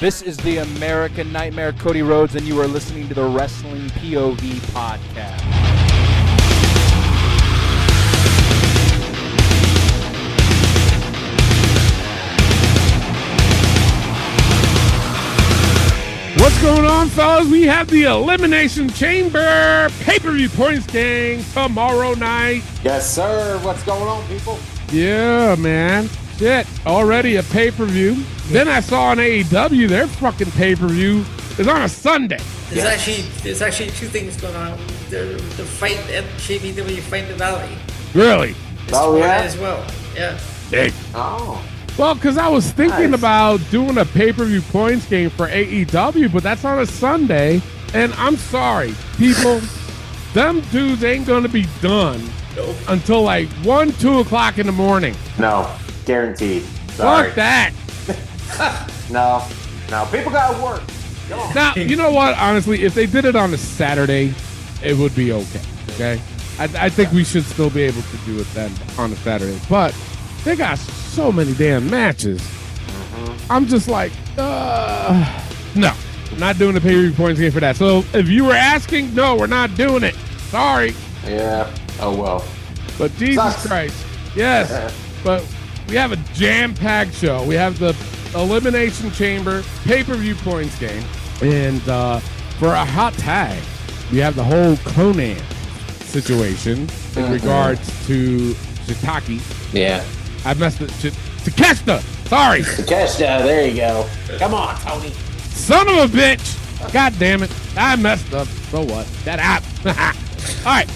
This is the American Nightmare, Cody Rhodes, and you are listening to the Wrestling POV podcast. What's going on, fellas? We have the Elimination Chamber pay-per-view points gang tomorrow night. Yes, sir. What's going on, people? Yeah, man. Shit, already a pay-per-view. Then I saw on AEW their fucking pay-per-view is on a Sunday. There's actually there's actually two things going on. The the fight at JBW Fight in the Valley. Really? Oh, it's Oh, tomorrow yeah? as well. Yeah. Big. Oh, Well, because I was thinking Nice. about doing a pay-per-view points game for AEW, but that's on a Sunday, and I'm sorry, people. them dudes ain't gonna be done until like one, two o'clock in the morning. no. Guaranteed. Sorry. Fuck that. No. No. People got to work. Now, you know what? Honestly, if they did it on a Saturday, it would be okay. Okay, I, I think we should still be able to do it then on a Saturday. But they got so many damn matches. I'm just like, uh, no, not doing the pay per view points game for that. So if you were asking, no, we're not doing it. Sorry, Yeah. Oh, well. but Jesus Sucks. Christ, yes. but we have a jam packed show. We have the Elimination Chamber pay per view points game. And uh, for a hot tag, we have the whole Konnan situation in regards to Shitaki. Yeah. I messed it. Shit. Takeshita! Sorry! Takeshita, there you go. Come on, Tony. Son of a bitch! God damn it. I messed up. So what? That app. All right,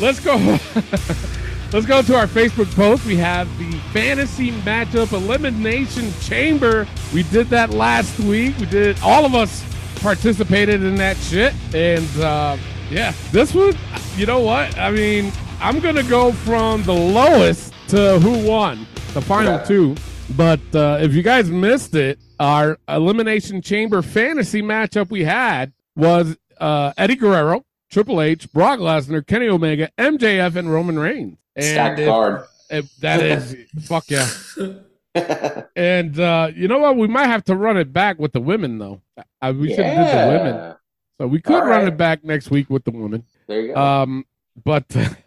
let's go. let's go to our Facebook post. We have the fantasy matchup elimination chamber. We did that last week. We did all of us participated in that shit. And uh, yeah, this one, you know what? I mean, I'm gonna go from the lowest to who won the final Okay. two. But uh, if you guys missed it, our elimination chamber fantasy matchup we had was uh, Eddie Guerrero, Triple H, Brock Lesnar, Kenny Omega, MJF, and Roman Reigns. And Stacked if- card. if that is fuck yeah. And uh, you know what? We might have to run it back with the women though. Uh, we should have did the women, so we could All run right. it back next week with the women. There you go. Um, but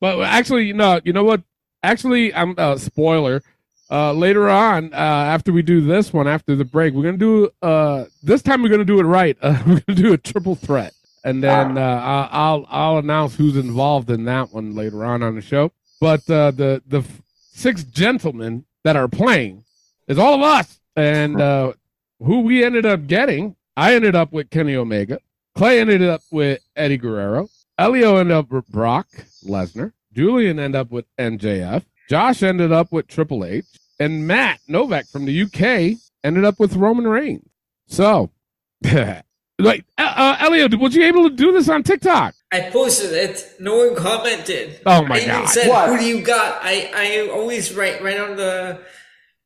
but actually, you know, you know what? Actually, I'm uh, spoiler. Uh, later on, uh, after we do this one, after the break, we're gonna do. Uh, this time we're gonna do it right. Uh, we're gonna do a triple threat, and then uh, I- I'll I'll announce who's involved in that one later on on the show. But uh, the the f- six gentlemen that are playing is all of us, and uh, who we ended up getting. I ended up with Kenny Omega. Clay ended up with Eddie Guerrero. Elio ended up with Brock Lesnar. Julian ended up with MJF. Josh ended up with Triple H. And Matt Novak from the UK ended up with Roman Reigns. So, like, uh, uh, Elio, was you able to do this on TikTok? I posted it. No one commented. Oh my I God. said, What? "Who do you got?" I I always write right on the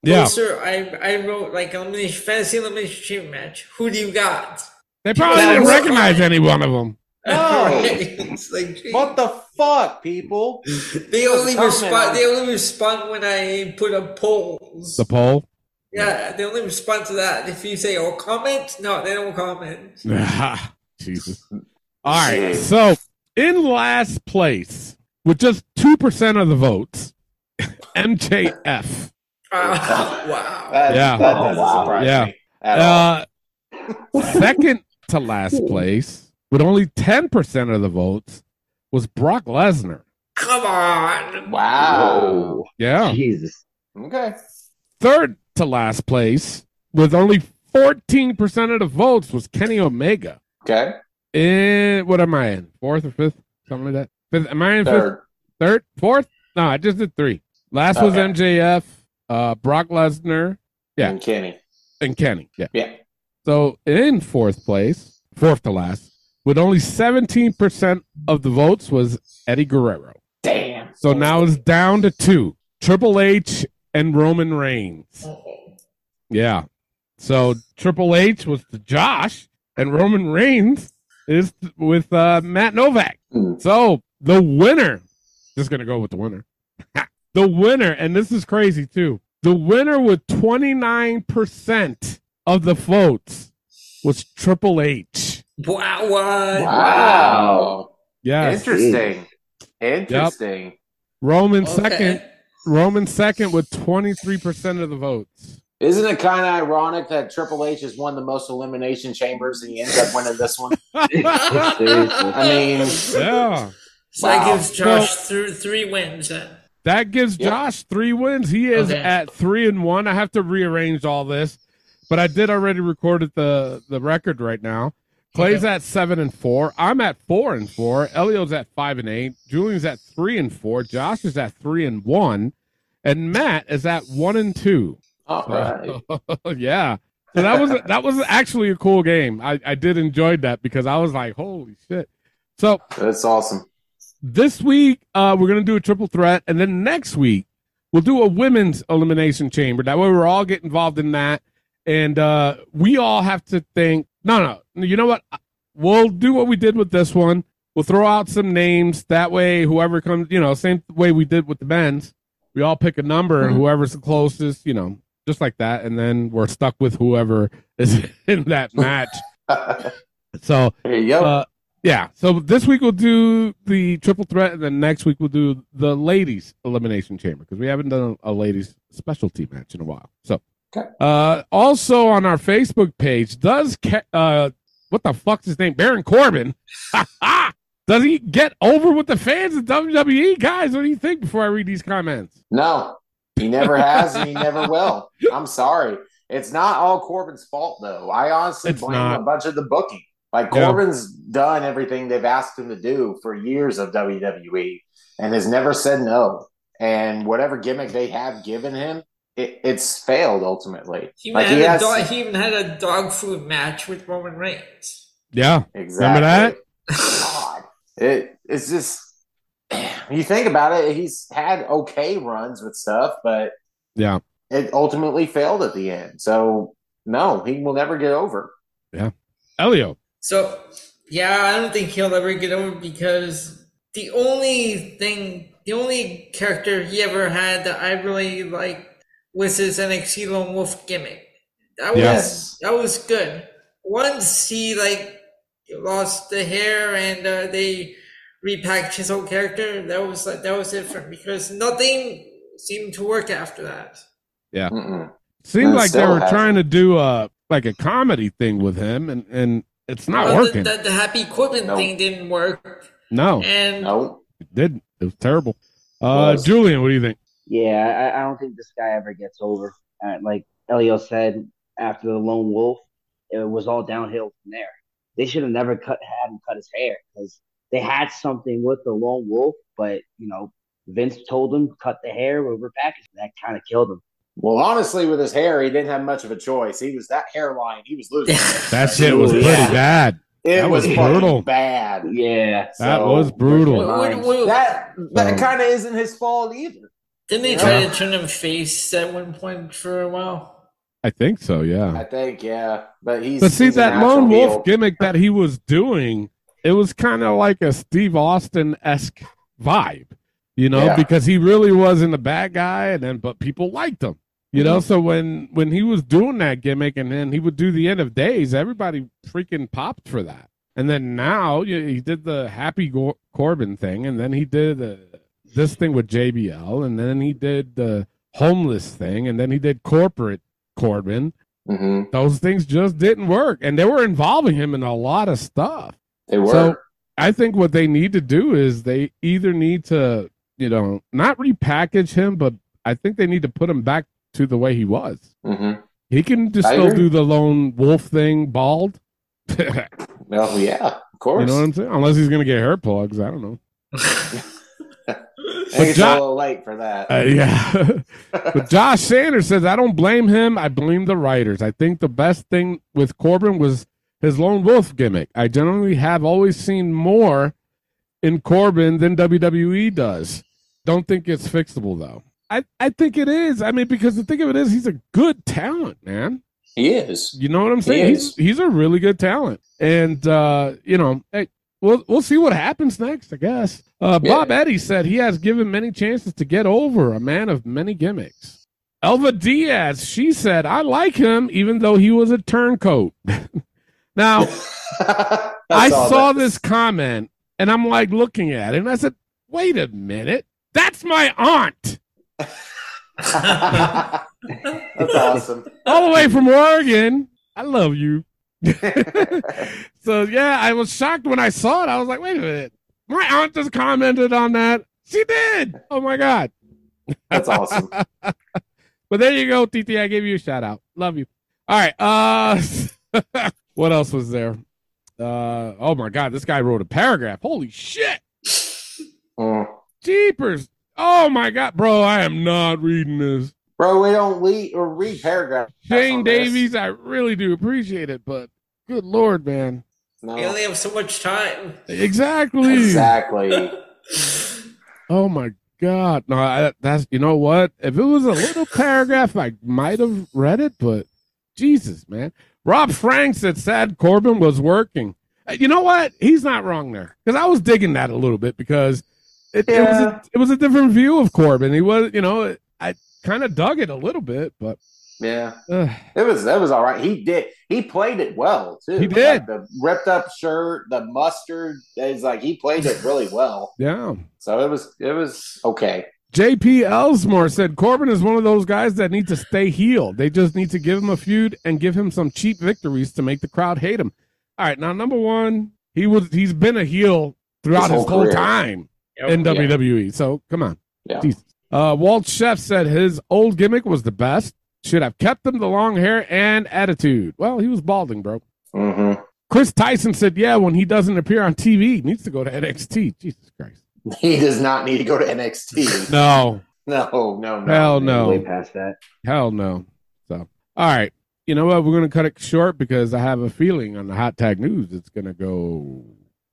Yeah. poster. I I wrote like elimination fantasy elimination chamber match. Who do you got? They probably didn't recognize any one of them. No. it's like gee. what the fuck, people? they only respond. They only respond when I put up polls. The poll? yeah, they only respond to that. If you say "oh comment," no, they don't comment. Jesus. All right. So, in last place, with just 2% of the votes, MJF. Ah, wow. That, Yeah. That doesn't surprise Yeah. me at all. Uh, second to last place, with only 10% of the votes, was Brock Lesnar. Come on. Wow. Yeah. Jesus. Okay. Third to last place, with only 14% of the votes, was Kenny Omega. Okay. And what am I in? Fourth or fifth? Something like that. Fifth? Am I in fifth? Third. Third? Fourth? No, I just did three. Last was Okay. MJF, uh, Brock Lesnar, Yeah. And Kenny. and Kenny. Yeah. Yeah. So in fourth place, fourth to last, with only 17% of the votes was Eddie Guerrero. Damn. So now it's down to two Triple H and Roman Reigns. Okay. Yeah. So Triple H was to Josh, and Roman Reigns is with uh, Matt Novak. Hmm. So the winner Just gonna go with the winner. the winner, and this is crazy too. The winner with 29% of the votes was Triple H. Wow, what? Wow. Yeah. Interesting. Interesting. Roman Okay. second. Roman second with 23% of the votes. Isn't it kind of ironic that Triple H has won the most elimination chambers and he ends up winning this one? I mean, Yeah. So that Wow. gives Josh th- three wins then. That gives Yep. Josh three wins. He is Okay. at three and one. I have to rearrange all this, but I did already record the the record right now. Clay's at seven and four. I'm at four and four. Elio's at five and eight. Julian's at three and four. Josh is at three and one, and Matt is at one and two. all right. yeah. So that was that was actually a cool game. I I did enjoy that because I was like, holy shit. So That's awesome. this week uh, we're gonna do a triple threat, and then next week we'll do a women's elimination chamber. That way we're all get involved in that, and uh, we all have to think. No, no, you know what? We'll do what we did with this one. We'll throw out some names. That way, whoever comes, you know, same way we did with the men's. We all pick a number, and Mhm. whoever's the closest, you know, just like that, and then we're stuck with whoever is in that match. So uh, yeah. So this week we'll do the triple threat, and then next week we'll do the ladies elimination chamber because we haven't done a, a ladies specialty match in a while. So, Okay. uh, also on our Facebook page, does Ke- uh, what the fuck's his name? Baron Corbin. does he get over with the fans of WWE? Guys, what do you think before I read these comments? no, he never has and he never will. I'm sorry. It's not all Corbin's fault, though. I honestly It's blame not. a bunch of the booking. Like, Yeah. Corbin's done everything they've asked him to do for years of WWE and has never said no. And whatever gimmick they have given him, it, it's failed ultimately. He, Like, even he had has- a dog, he even had a dog food match with Roman Reigns. Yeah. Exactly. that? God, it it's just you think about it. He's had okay runs with stuff, but Yeah. it ultimately failed at the end. So no, he will never get over. Yeah, Elio. So, yeah, I don't think he'll ever get over because the only thing, the only character he ever had that I really liked was his NXT Lone Wolf gimmick. That was Yes. that was good. Once he like lost the hair and uh, they repackaged his whole character, that was like that was different because nothing seemed to work after that. Mm-mm. Seemed And like they were hasn't. trying to do a like a comedy thing with him, and and it's not Well, working. The, the, the Happy equipment No. thing didn't work, no, and No, it didn't. It was terrible. Uh, Was. Julian, what do you think? Yeah, I, I don't think this guy ever gets over. Uh, like Elio said, after the Lone Wolf, it was all downhill from there. They should have never cut had him cut his hair because they had something with the Lone Wolf, but you know Vince told him cut the hair over package. That kind of killed him. well, honestly, with his hair, he didn't have much of a choice. He was that hairline. He was losing. That shit was pretty Yeah. bad. It That was was brutal. bad. Yeah, That So, was brutal. keep in mind, What- what- that that Um, kind of isn't his fault either. Didn't they Yeah. try to turn him face at one point for a while? I think so. Yeah. I think, yeah, but he's. But see he's that lone wolf heel. gimmick that he was doing, it was kind of like a Steve Austin esque vibe, you know, Yeah. because he really wasn't a bad guy, and then but people liked him. You know, Mm-hmm. so when when he was doing that gimmick, and then he would do the end of days, everybody freaking popped for that. And then now you- he did the Happy Gor- Corbin thing, and then he did uh, this thing with JBL, and then he did the homeless thing, and then he did corporate Corbin. Mhm. Those things just didn't work, and they were involving him in a lot of stuff. They were. So I think what they need to do is they either need to, you know, not repackage him, but I think they need to put him back to the way he was. Mhm. He can just I still agree. do the lone wolf thing bald. Well, yeah, of course. You know what I'm saying? Unless he's gonna get hair plugs, I don't know. I think it's Jo- a little late for that. Uh, yeah. but Josh Sanders says, I don't blame him. I blame the writers. I think the best thing with Corbin was his lone wolf gimmick. I generally have always seen more in Corbin than WWE does. Don't think it's fixable though. I, I think it is. I mean, because the thing of it is, he's a good talent, man. he is. You know what I'm saying? He He's he's a really good talent, and uh, you know, hey, we'll we'll see what happens next, I guess. Uh, Yeah. Bob Eddy said he has given many chances to get over, a man of many gimmicks. Elva Diaz, she said, I like him even though he was a turncoat. now, I That's all saw that- this comment and I'm like looking at it and I said, wait a minute, that's my aunt That's awesome. all the way from Oregon. I love you. so yeah, I was shocked when I saw it. I was like, wait a minute. My aunt just commented on that. She did. Oh my God. That's awesome. But there you go, TT. I gave you a shout out. Love you. All right. Uh what else was there? Uh oh my god, this guy wrote a paragraph. Holy shit. Mm. Jeepers. Oh my god, bro, I am not reading this. Bro, we don't read or read paragraphs. Shane. Davies, I really do appreciate it, but good lord, man. We No. only have so much time. Exactly. Exactly. Oh my god. No, I, that's you know what? If it was a little paragraph, I might have read it, but Jesus, man. Rob Frank said sad Corbin was working. Uh, You know what? He's not wrong there because I was digging that a little bit because it, it was a, it was a different view of Corbin. He was, you know, I kind of dug it a little bit, but Yeah. uh, It was it was all right. He did he played it well too. He did. Like, the ripped up shirt, the mustard is like he played it really well. yeah. So it was it was okay. JP Elsmore said Corbin is one of those guys that need to stay healed. They just need to give him a feud and give him some cheap victories to make the crowd hate him. All right, now number one, he was he's been a heel throughout His his whole whole time Yep. in Yeah. WWE. So come on. Yeah. Jesus. Uh, Walt Chef said his old gimmick was the best. Should have kept him the long hair and attitude. Well, he was balding, bro. hmm Chris Tyson said, yeah, when he doesn't appear on TV, he needs to go to NXT. Jesus Christ. He does not need to go to NXT. No. no, no, no. Hell Way no. past that. Hell no. So, all right. You know what? We're going to cut it short because I have a feeling on the hot tag news it's going to go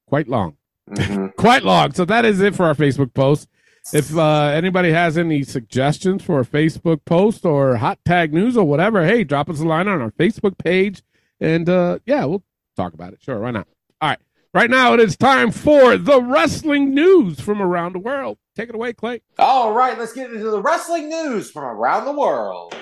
quite long. Mhm. Quite long. So that is it for our Facebook post. If uh, anybody has any suggestions for a Facebook post or hot tag news or whatever, hey, drop us a line on our Facebook page. And uh, yeah, we'll talk about it. Sure. Why not? All right. Right now, it is time for the wrestling news from around the world. Take it away, Clay. All right, let's get into the wrestling news from around the world.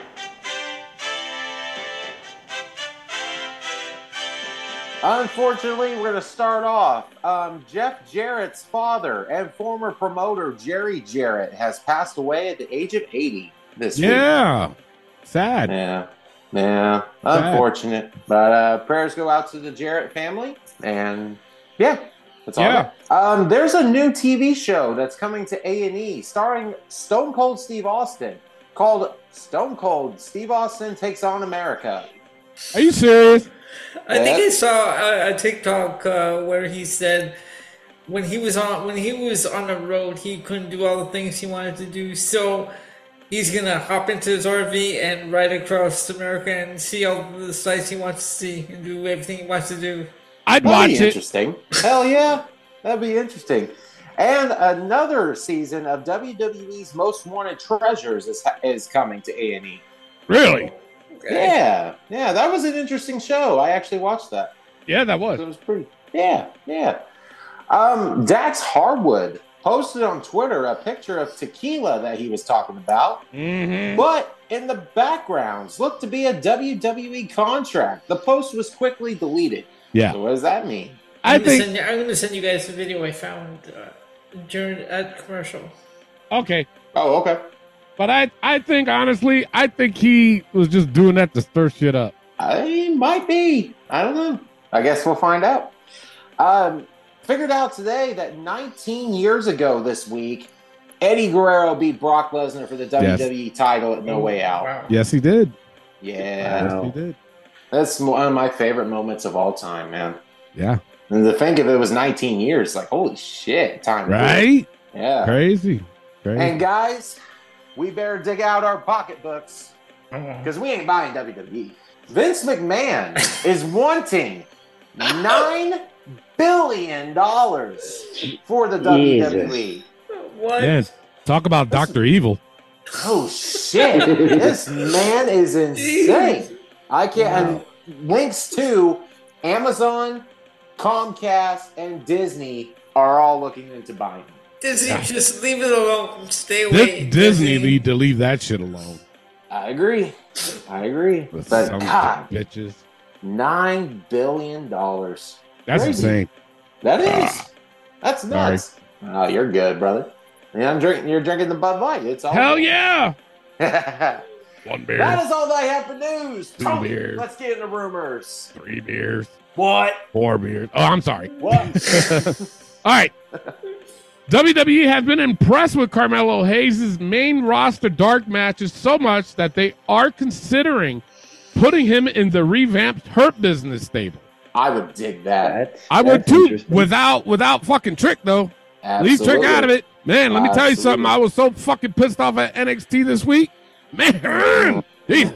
Unfortunately, we're going to start off. Um, Jeff Jarrett's father and former promoter Jerry Jarrett has passed away at the age of 80 this week. Yeah. Sad. Yeah. Yeah. Unfortunate. But uh, prayers go out to the Jarrett family. And yeah, that's all. Yeah. Um, there's a new TV show that's coming to A&E starring Stone Cold Steve Austin called Stone Cold Steve Austin Takes on America. Are you serious? I think I saw a, a TikTok uh, where he said when he was on when he was on the road, he couldn't do all the things he wanted to do. So he's gonna hop into his RV and ride across America and see all the sights he wants to see and do everything he wants to do. I'd That'd watch be it. interesting. Hell yeah. That'd be interesting. And another season of WWE's Most Wanted Treasures is, is coming to A&E. Really? Yeah, yeah, that was an interesting show. I actually watched that. Yeah, that was. It was. was pretty. Yeah, yeah. Um, Dax Harwood posted on Twitter a picture of tequila that he was talking about, Mm-hmm. but in the backgrounds looked to be a WWE contract. The post was quickly deleted. Yeah. So what does that mean? I I'm gonna think. send you, I'm gonna send you guys a video I found uh, during at commercial. Okay, Oh, okay. But I, I think honestly, I think he was just doing that to stir shit up. I might be. I don't know. I guess we'll find out. Um, figured out today that 19 years ago this week, Eddie Guerrero beat Brock Lesnar for the Yes. WWE title at No Way Out. Wow. Yes, he did. Yeah, Yes, he did. that's one of my favorite moments of all time, man. Yeah. And to think if it was 19 years, like holy shit, time. flew. Right? Yeah. Crazy. Crazy. And guys, we better dig out our pocketbooks mm-hmm. because we ain't buying WWE. Vince McMahon is wanting nine billion dollars for the Jesus. WWE. What? Man, talk about Doctor Evil. Oh shit! this man is insane. I can't. And links to Amazon, Comcast, and Disney are all looking into buying him. Disney, Yeah. just leave it alone. Stay Dis- away. Disney Disney need to leave that shit alone. I agree. I agree. The But sons of God, bitches. nine billion dollars. That's Crazy. insane. That is. Ah. That's nuts. Oh, you're good, brother. Yeah, I'm drinking. You're drinking the Bud Light. It's all. Hell yeah! One beer, That is all I have for news. Two Tony, beers. let's get into rumors. three beers, What? four beers. Oh, I'm sorry. What? All right. WWE has been impressed with Carmelo Hayes' main roster dark matches so much that they are considering putting him in the revamped Hurt Business stable. I would dig that. That's, I would too, without without fucking Trick though. Leave Trick out of it, man. Let me tell you something. I was so fucking pissed off at NXT this week, man. Jesus.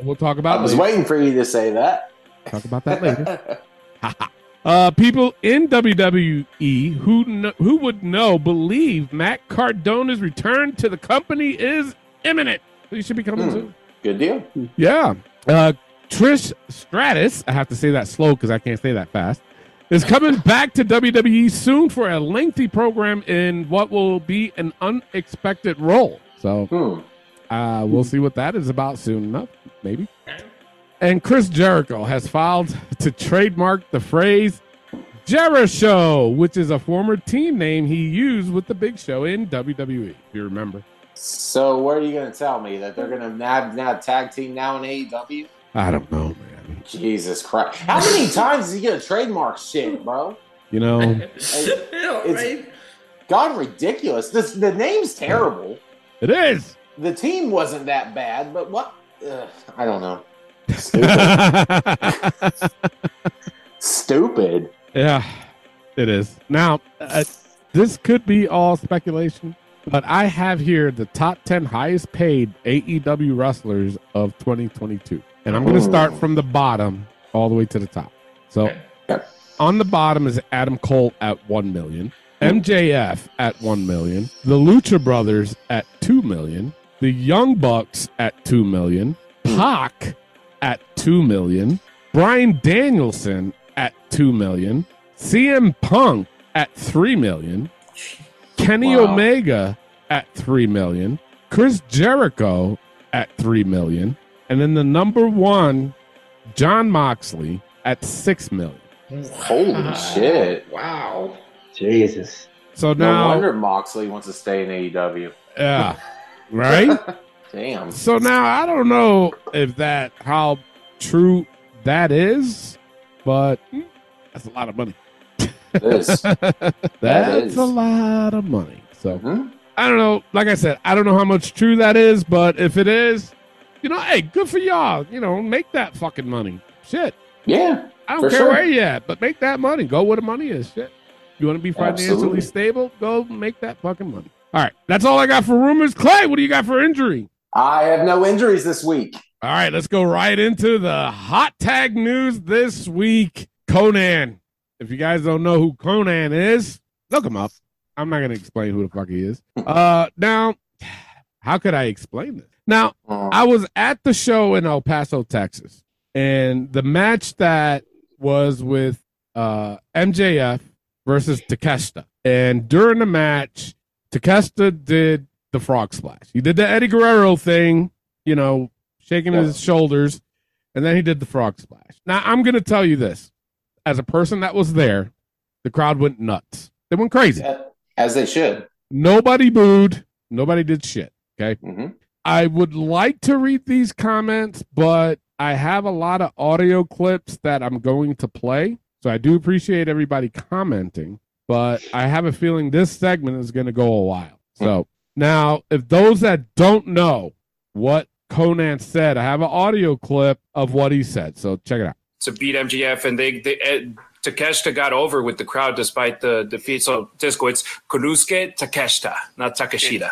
We'll talk I about was later. waiting for you to say that. talk about that later. Uh, people in WWE who kn- who would know believe Matt Cardona's return to the company is imminent. He should be coming Hmm. soon. Good deal. Yeah. Uh, Trish Stratus, I have to say that slow because I can't say that fast, is coming back to WWE soon for a lengthy program in what will be an unexpected role. So Hmm. uh, we'll see what that is about soon enough, maybe. And Chris Jericho has filed to trademark the phrase Jeri-Show, which is a former team name he used with the Big Show in WWE. If you remember, So, what are you going to tell me that they're going to have now tag team now in AEW? I don't know, man. Jesus Christ! How many times is he going to trademark shit, bro? You know, Yeah, It's- right? God, ridiculous. This the name's terrible. it is. The team wasn't that bad, but what? Ugh, I don't know. Stupid. Stupid. yeah, it is. Now, uh, this could be all speculation, but I have here the top 10 highest paid AEW wrestlers of 2022. And I'm going to start from the bottom all the way to the top. So, Okay. on the bottom is Adam Cole at 1 million, MJF at 1 million, the Lucha Brothers at 2 million, the Young Bucks at 2 million, Pac at 2 million, Bryan Danielson at 2 million, CM Punk at 3 million, Kenny Wow. Omega at 3 million, Chris Jericho at 3 million, and then the number 1 Jon Moxley at 6 million. Holy shit! Wow. Jesus. So now No now wonder Moxley wants to stay in AEW. yeah, right? Damn. So now I don't know if that how true that is, but that's a lot of money. This. that's is. a lot of money. So Mhm. I don't know. Like I said, I don't know how much true that is, but if it is, you know, hey, good for y'all. You know, make that fucking money. Shit. Yeah. I don't care sure. where you at, but make that money. Go where the money is. Shit. You want to be financially Absolutely. stable? Go make that fucking money. All right. That's all I got for rumors. Clay, what do you got for injury? I have no injuries this week. All right, let's go right into the hot tag news this week. Konnan. If you guys don't know who Konnan is, look him up. I'm not going to explain who the fuck he is. Uh, now, how could I explain this? Now, Uh, I was at the show in El Paso, Texas, and the match that was with uh, MJF versus Takeshita. And during the match, Takeshita did the frog splash. He did the Eddie Guerrero thing, you know, shaking Yeah. his shoulders, and then he did the frog splash. Now, I'm going to tell you this as a person that was there, the crowd went nuts. They went crazy. as they should. Nobody booed. Nobody did shit. Okay. hmm I would like to read these comments, but I have a lot of audio clips that I'm going to play. So I do appreciate everybody commenting, but I have a feeling this segment is going to go a while. So now, if those that don't know what Konnan said, I have an audio clip of what he said. So check it out. to beat MJF, and they they uh, Takeshita got over with the crowd despite the defeat. So Disco, it's Konosuke Takeshita, not Takeshita.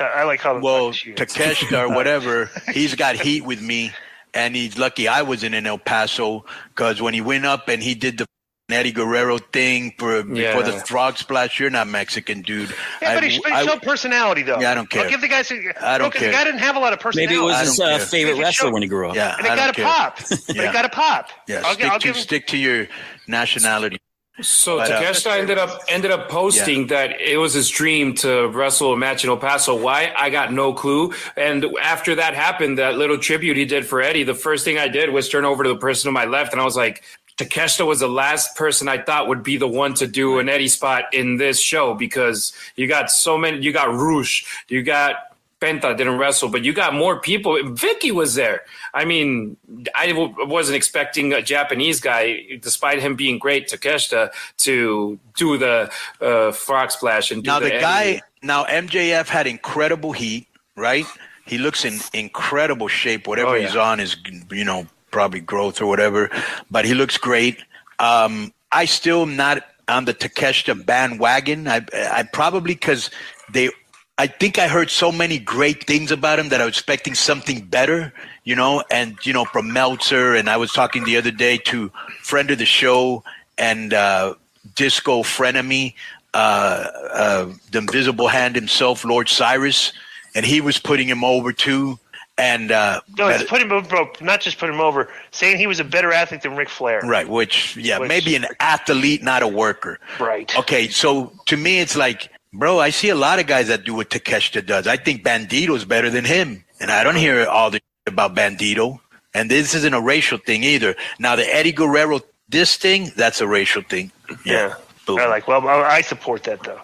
I like how Well, Takeshita- Takeshita or whatever, he's got heat with me, and he's lucky I wasn't in El Paso because when he went up and he did the Eddie Guerrero thing for Yeah. before the frog splash, you're not Mexican, dude. Yeah, but I- he, but he I- showed personality though. Yeah, I don't care. I'll give the guy. Some, I don't no, 'cause care. The guy didn't have a lot of personality. Maybe it was his uh, favorite wrestler showed- when he grew up. yeah, and it I got a care. pop. But Yeah. it got a pop. Yeah, I'll, stick I'll to give him. stick to your nationality. So But, uh, ended up ended up posting that it was his dream to wrestle a match in El Paso. Why? I got no clue. And after that happened, that little tribute he did for Eddie, the first thing I did was turn over to the person to my left, and I was like, Takeshita was the last person I thought would be the one to do an Eddie spot in this show because you got so many. You got Roosh, you got Penta didn't wrestle, but you got more people. Vicky was there. I mean, I w- wasn't expecting a Japanese guy, despite him being great, Takeshita, to do the uh, frog splash and do Now the Eddie. guy, now MJF had incredible heat, right? He looks in incredible shape. Whatever Oh, he's on is, you know, probably growth or whatever. But he looks great. Um, I still am not on the Takeshita bandwagon. I, I probably because they. I think I heard so many great things about him that I was expecting something better, you know, and you know from Meltzer. And I was talking the other day to friend of the show and uh, disco frenemy, uh, uh, the Invisible Hand himself, Lord Cyrus, and he was putting him over too. And uh, No, it's but- put him over, bro, not just put him over, saying he was a better athlete than Ric Flair. right, which yeah, Which- maybe an athlete, not a worker. Right. Okay, so to me, it's like, bro, I see a lot of guys that do what Takeshita does. I think Bandido's better than him, and I don't hear all the about Bandido. And this isn't a racial thing either. Now the Eddie Guerrero this thing, that's a racial thing. Yeah. Boom. I like. Well, I I support that though.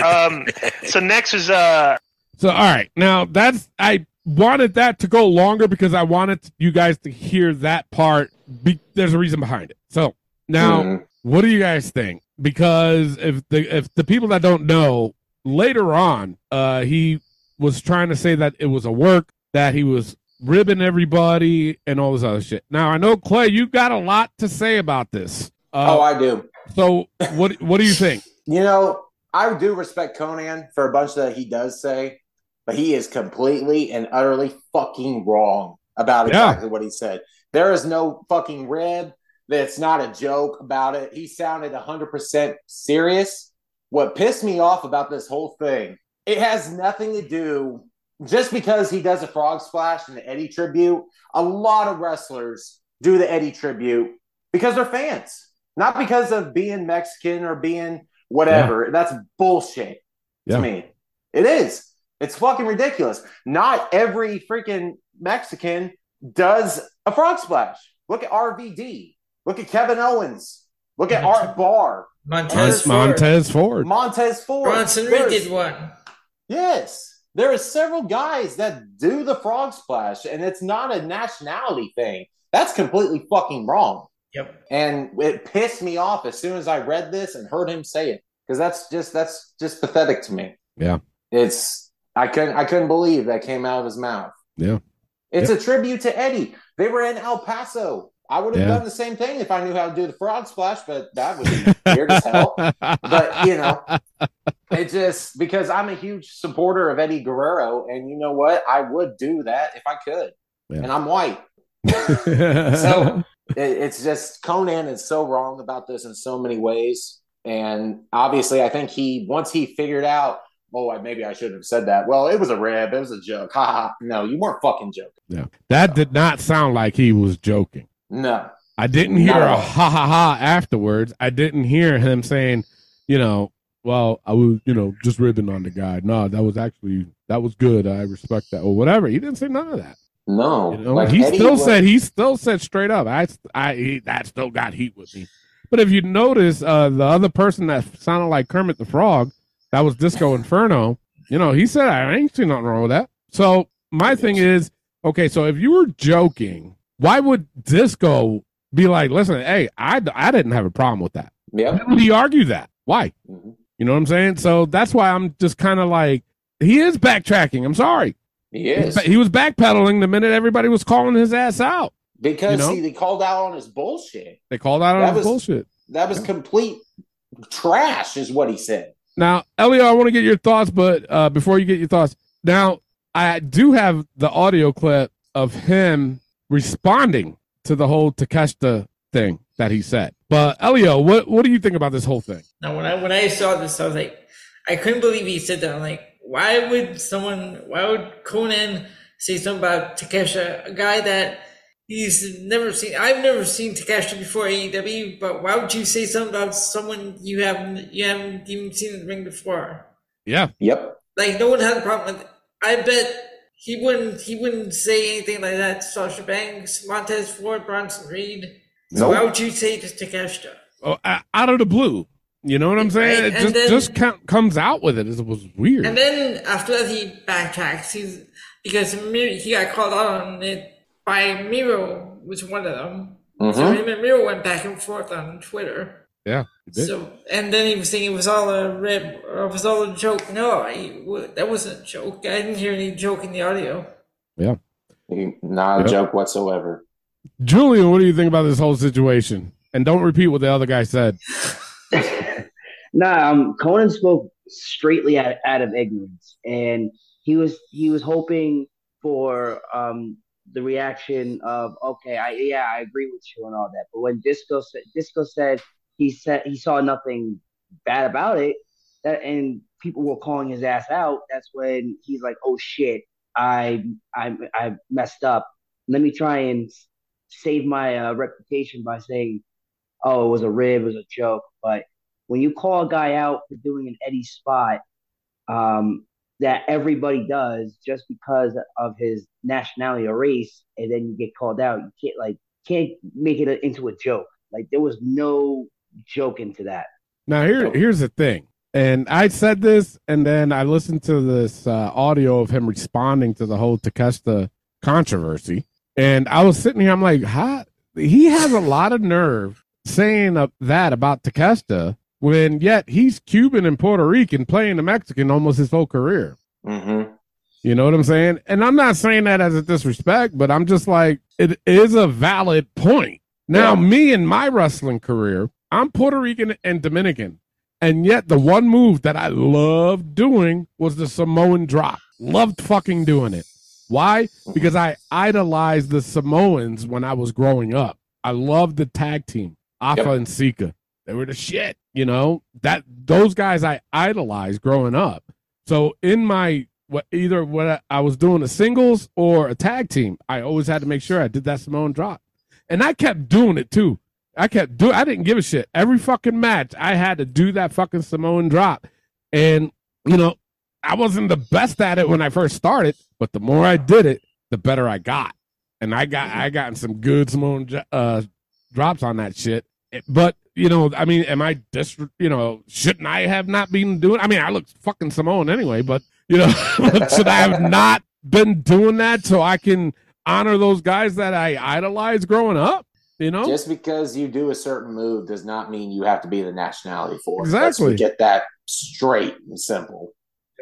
um, so next is uh, So all right, now that's I wanted that to go longer because I wanted you guys to hear that part. Be, there's a reason behind it. So now, Mhm. what do you guys think? Because if the if the people that don't know later on, uh, he was trying to say that it was a work that he was ribbing everybody and all this other shit. Now I know Clay, you got a lot to say about this. Uh, oh, I do. so what what do you think? You know, I do respect Konnan for a bunch that he does say, but he is completely and utterly fucking wrong about Yeah. exactly what he said. There is no fucking rib. That's not a joke about it. He sounded 100% serious. What pissed me off about this whole thing, it has nothing to do just because he does a frog splash and the Eddie tribute. A lot of wrestlers do the Eddie tribute because they're fans, not because of being Mexican or being whatever. That's bullshit Yeah. to me. It is. It's fucking ridiculous. Not every freaking Mexican does a frog splash. Look at RVD. Look at Kevin Owens. Look at Art Barr. Montez Montez, Ford. Montez Ford. Montez Ford. Bronson Reed did one. Yes. There are several guys that do the frog splash, and it's not a nationality thing. That's completely fucking wrong. Yep. And it pissed me off as soon as I read this and heard him say it. Because that's just that's just pathetic to me. Yeah. It's I couldn't I couldn't believe that came out of his mouth. Yeah. It's a tribute to Eddie. They were in El Paso. I would have Yeah. done the same thing if I knew how to do the frog splash, but that would be weird as hell. But you know, it just because I'm a huge supporter of Eddie Guerrero, and you know what, I would do that if I could, Yeah. and I'm white. So it, it's just Konnan is so wrong about this in so many ways, and obviously, I think he once he figured out. Oh, I- maybe I shouldn't have said that. Well, it was a rib. It was a joke. Ha ha. No, you weren't fucking joking. Yeah. That did not sound like he was joking. No. I didn't hear a ha ha ha afterwards. I didn't hear him saying, you know, well, I was, you know, just ribbing on the guy. No, that was actually that was good. I respect that or whatever. He didn't say none of that. No. You know, Like, he Eddie still was- said he still said straight up. I, I, he, that still got heat with me. But if you notice, uh, the other person that sounded like Kermit the Frog, that was Disco Inferno. You know, he said I ain't seen nothing wrong with that. So my thing is, okay, so if you were joking, why would Disco be like, listen, hey, I, I didn't have a problem with that. Yeah. Why would he argue that? Why? Mhm. You know what I'm saying? So that's why I'm just kind of like, he is backtracking. I'm sorry. He is. He was backpedaling the minute everybody was calling his ass out. Because You know? see, they called out on his bullshit. They called out on That his was- bullshit. That was complete trash, is what he said. Now, Elio, I want to get your thoughts, but uh, before you get your thoughts, now I do have the audio clip of him responding to the whole Takeshita thing that he said. But Elio, what what do you think about this whole thing? Now, when I when I saw this, I was like, I couldn't believe he said that. I'm like, why would someone? Why would Konnan say something about Takesha, a guy that he's never seen. I've never seen Takeshita before AEW, but why would you say something about someone you haven't you haven't even seen in the ring before? Yeah. Yep. Like no one had a problem with. It. I bet he wouldn't. He wouldn't say anything like that to Sasha Banks, Montez Ford, Bronson Reed. So Nope. why would you say to Takeshita? Oh, out of the blue. You know what I'm saying? Right, It and just then- just comes out with it. It was weird. And then after that, he backtracks. He's because he got called out on it by Miro, was one of them. So Mhm. him and Miro went back and forth on Twitter. yeah. it did. So and then he was saying it was all a rib, or it was all a joke. No, I, w- that wasn't a joke. I didn't hear any joke in the audio. yeah. Not a Yep. joke whatsoever. Julian, what do you think about this whole situation? And don't repeat what the other guy said. Nah, um, Konnan spoke straightly out, out of ignorance, and he was he was hoping for um the reaction of okay, I yeah, I agree with you and all that. But when Disco said Disco said he said he saw nothing bad about it, that and people were calling his ass out. That's when he's like, oh shit, I I I messed up. Let me try and save my uh, reputation by saying, oh, it was a rib, it was a joke, but when you call a guy out for doing an Eddie spot um, that everybody does just because of his nationality or race, and then you get called out, you can't like can't make it a, into a joke. Like there was no joke into that. Now here here's the thing. And I said this and then I listened to this uh, audio of him responding to the whole Takeshita controversy. And I was sitting here I'm like, "How he has a lot of nerve saying uh, that about Takeshita when yet he's Cuban and Puerto Rican playing the Mexican almost his whole career." Mm-hmm. You know what I'm saying? And I'm not saying that as a disrespect, but I'm just like, it is a valid point. Now, Yeah. me in my wrestling career, I'm Puerto Rican and Dominican. And yet, the one move that I loved doing was the Samoan drop. Loved fucking doing it. Why? Because I idolized the Samoans when I was growing up. I loved the tag team, Afa Yep. and Sika. They were the shit, you know? That those guys I idolized growing up. So in my what either what I, I was doing a singles or a tag team, I always had to make sure I did that Samoan drop. And I kept doing it too. I kept do I didn't give a shit. Every fucking match I had to do that fucking Samoan drop. And you know, I wasn't the best at it when I first started, but the more I did it, the better I got. And I got I gotten some good dro- uh drops on that shit. But you know, I mean, am I dis? You know, shouldn't I have not been doing? I mean, I look fucking Samoan anyway, but you know, should I have not been doing that so I can honor those guys that I idolized growing up? You know, Just because you do a certain move does not mean you have to be the nationality for it. Exactly. Let's get that straight and simple.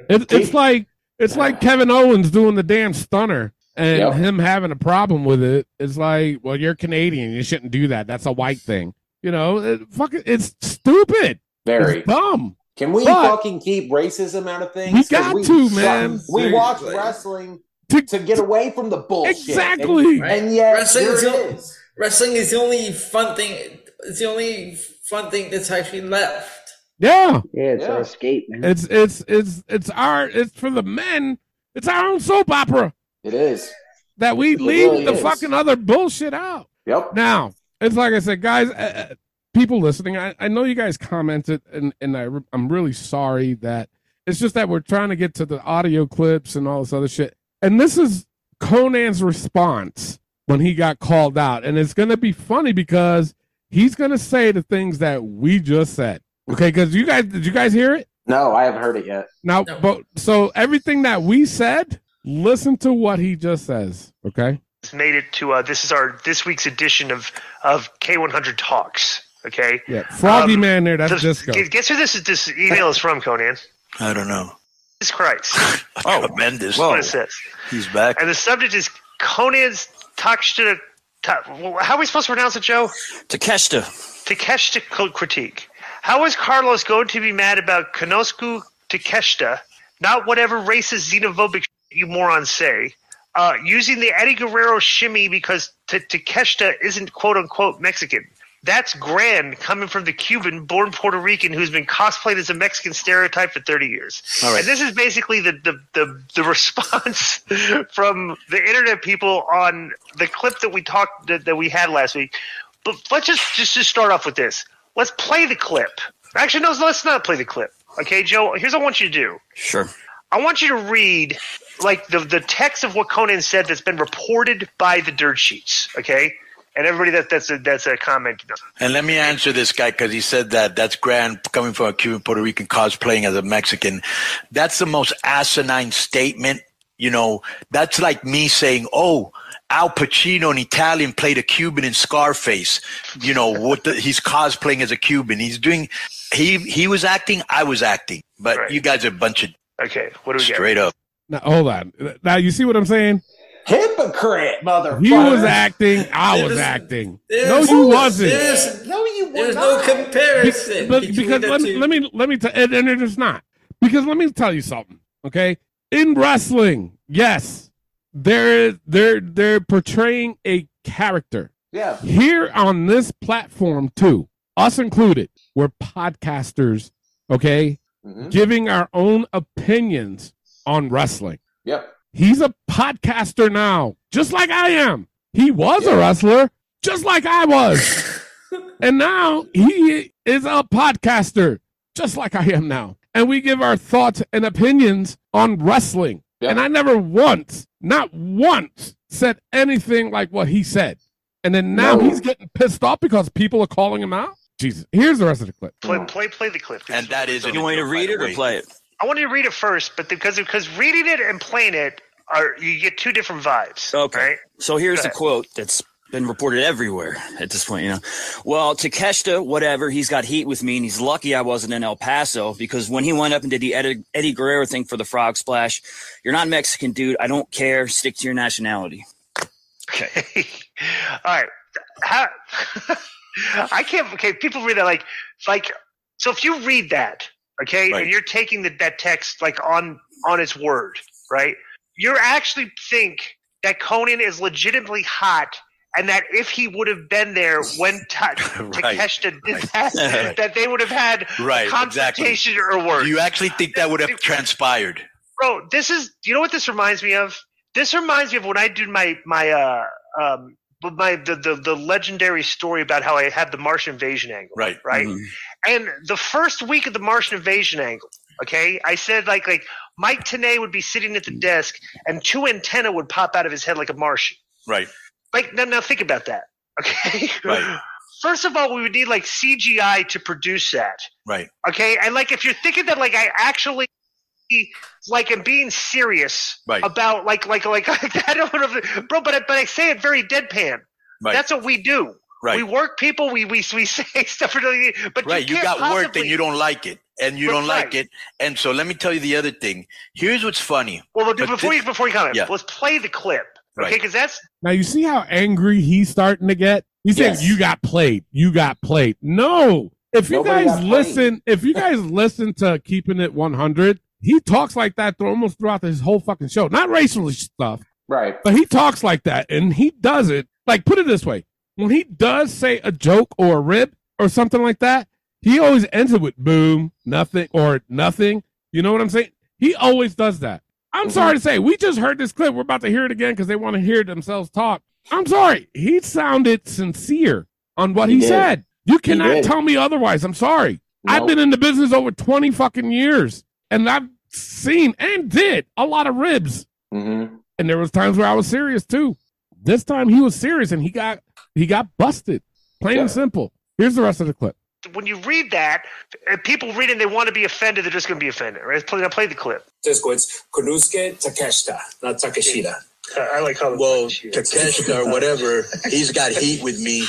It, it's like it's like Kevin Owens doing the damn stunner and Yep. him having a problem with it. It's like, well, you're Canadian, you shouldn't do that. That's a white thing. You know, it, fucking, it's stupid. Very. It's dumb. Can we But- fucking keep racism out of things? We 'Cause got to, man. We watch wrestling To- to get away from the bullshit. Exactly. And, and yet, Wrestling there is it the- is. Wrestling is the only fun thing. It's the only fun thing that's actually left. Yeah, Yeah, it's Yeah. our escape, man. it's it's it's it's our it's for the men. It's our own soap opera It is. that we It leave really the is. fucking other bullshit out. Yep. Now, it's like I said, guys, uh, uh, people listening, I, I know you guys commented, and, and I, re- I'm really sorry that it's just that we're trying to get to the audio clips and all this other shit. And this is Konnan's response when he got called out. And it's going to be funny because he's going to say the things that we just said. Okay, because you guys, did you guys hear it? No, I haven't heard it yet. Now, No. but so everything that we said, listen to what he just says. Okay. It's made it to uh, this is our this week's edition of of K100 Talks. Okay, Yeah. Froggy Um, man there, that's Does- disco. Guess who this is? This email is from Konnan. I don't know. Jesus Christ. Oh, tremendous. That's what it says. He's back. And the subject is Konnan's Takeshita. Ta- how are we supposed to pronounce it, Joe? Takeshita. Takeshita critique. How is Carlos going to be mad about Konosuke Takeshita, not whatever racist xenophobic you morons say, uh, using the Eddie Guerrero shimmy because T- Takeshita isn't quote unquote Mexican? That's Gran coming from the Cuban, born Puerto Rican, who's been cosplayed as a Mexican stereotype for 30 years. All right. And this is basically the, the, the, the response from the internet people on the clip that we talked that, that we had last week. But let's just, just just start off with this. Let's play the clip. Actually, no, let's not play the clip. Okay, Joe. Here's what I want you to do. Sure. I want you to read like the the text of what Konnan said that's been reported by the dirt sheets. Okay, and everybody that that's a that's a comment. And let me answer this guy because he said that that's grand coming from a Cuban Puerto Rican cosplaying as a Mexican. That's the most asinine statement. You know, that's like me saying, "Oh, Al Pacino, an Italian, played a Cuban in Scarface." You know, what the, he's cosplaying as a Cuban. He's doing. He he was acting. I was acting. But Right. you guys are a bunch of Okay, what do we straight up. Now hold on. Now you see what I'm saying? Hypocrite, motherfucker. He was acting. I was There's- acting. there's- No, you wasn't. There's, No, you were there's not. no comparison. But between because the let me let me let me tell and, and it is not because let me tell you something. Okay, in wrestling, yes, they're they're they're portraying a character Yeah. here on this platform too, us included. We're podcasters. Okay, Mhm. giving our own opinions on wrestling. Yep. He's a podcaster now, just like I am. He was a wrestler, just like I was. and now he is a podcaster, just like I am now. And we give our thoughts and opinions on wrestling. Yeah. And I never once, not once, said anything like what he said. And then now No. he's getting pissed off because people are calling him out. Jesus. Here's the rest of the clip. Play play play the clip. And that is. You want me to read it or play it? I want you to read it first, but because because reading it and playing it are you get two different vibes. Okay. Right? So here's the quote that's been reported everywhere at this point, you know. Well, Takeshita, whatever, he's got heat with me, and he's lucky I wasn't in El Paso because when he went up and did the Eddie, Eddie Guerrero thing for the frog splash, you're not Mexican, dude. I don't care. Stick to your nationality. Okay. All right. How, I can't. Okay, people read that like like. So if you read that, okay, Right. and you're taking the, that text like on on its word, right? You actually think that Konnan is legitimately hot. And that if he would have been there when Ta- Right. Takeshita did that, that they would have had Right, a confrontation or worse. You actually think that would have transpired? bro this is you know what this reminds me of this reminds me of when i did my my uh um my the, the the legendary story about how i had the martian invasion angle Right. right Mhm. And the first week of the martian invasion angle okay i said like like mike Tenay would be sitting at the desk and two antenna would pop out of his head like a martian Right. like now, now think about that okay Right. first of all we would need like cgi to produce that Right. Okay, and like if you're thinking that like I actually like am being serious Right. about like like like I don't know, if- bro, but I, but I say it very deadpan. Right. That's what we do. Right. We work people. We we we say stuff. for the- But right. You, can't got work possibly- and you don't like it, and you But don't like it. And so let me tell you the other thing. Here's what's funny. Well, but but before this- you before you comment, Yeah. let's play the clip. Okay, Right. because that's Now you see how angry he's starting to get. He says, Yes. you got played. You got played. No. If you Nobody guys got played. listen, if you guys listen to keeping it 100, he talks like that through almost throughout his whole fucking show. Not racial stuff, Right. but he talks like that, and he does it. Like put it this way: when he does say a joke or a rib or something like that, he always ends it with boom, nothing, or nothing. You know what I'm saying? He always does that. I'm Mhm. sorry to say, we just heard this clip. We're about to hear it again because they want to hear themselves talk. I'm sorry. He sounded sincere on what He he, said. You cannot tell me otherwise. I'm sorry. I've been in the business over 20 fucking years and I've seen and did a lot of ribs. Mm-hmm. And there was times where I was serious too. This time he was serious and he got he got busted. Plain Yeah. and simple. Here's the rest of the clip. when you read that, and people read it and they want to be offended. They're just going to be offended. Right? Play, play the clip. Tesco, it's Konosuke Takeshita, not Takeshita. I I like how Well, Takeshita or whatever, he's got heat with me,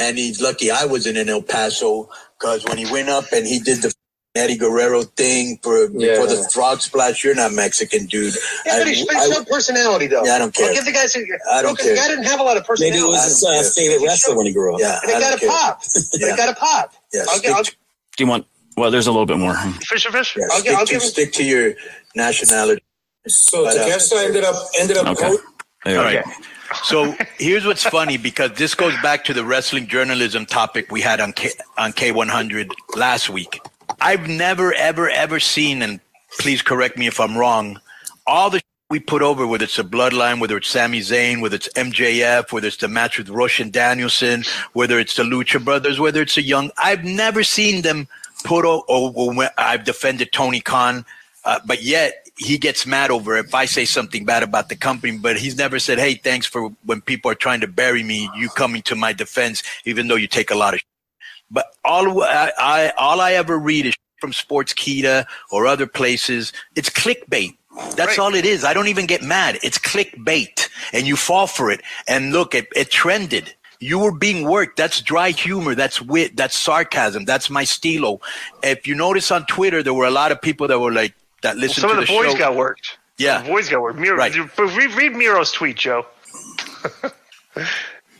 and he's lucky I wasn't in El Paso because when he went up and he did the Eddie Guerrero thing for Yeah. for the frog splash, you're not Mexican, dude. Yeah, but, he, but he's I- got personality, though. Yeah, I don't care. I'll give the guy some. I don't because The care. guy didn't have a lot of personality. Maybe it was his I uh, care. favorite wrestler when he grew up. yeah, But he got a care. pop. But Yeah. he got a pop. Yeah, I'll, stick, I'll, Do you want? Well, there's a little bit more. Fisher Fish. yeah, I'll stick, I'll to, give him- stick to your nationality. So But, uh, Takeshita ended up ended up Okay. coach- There we All go. right. So here's what's funny because this goes back to the wrestling journalism topic we had on K, on K100 last week. I've never, ever, ever seen, and please correct me if I'm wrong, all the we put over, whether it's the Bloodline, whether it's Sami Zayn, whether it's MJF, whether it's the match with Rush and Danielson, whether it's the Lucha Brothers, whether it's a young, I've never seen them put over. Or I've defended Tony Khan, uh, but yet he gets mad over if I say something bad about the company. But he's never said, "Hey, thanks for when people are trying to bury me, you coming to my defense, even though you take a lot of." But all I, I all I ever read is from Sports Sportskeeda or other places. It's clickbait. That's all it is. I don't even get mad. It's clickbait, and you fall for it. And look, it, it trended. You were being worked. That's dry humor. That's wit. That's sarcasm. That's my stilo. If you notice on Twitter, there were a lot of people that were like that Well, some to of the, the, boys show. got worked. Yeah. The boys got worked. Miro, Right. read, read Miro's tweet, Joe.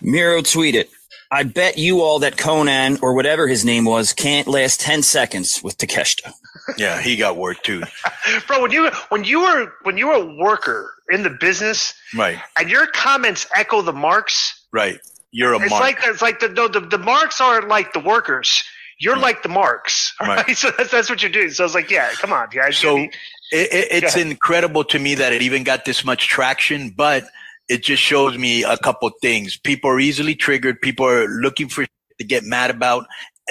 Miro tweeted, I bet you all that Konnan or whatever his name was can't last 10 seconds with Takeshita. Yeah, he got worked too. Bro, when you when you were when you were a worker in the business Right, and your comments echo the marks, right. You're a it's mark. like it's like the no the, the marks are like the workers. You're like the marks. all Right. Right. So that's, that's what you're doing. So I was like, yeah, come on, guys. So it, it, it's incredible to me that it even got this much traction, but it just shows me a couple things. People are easily triggered. People are looking for to get mad about.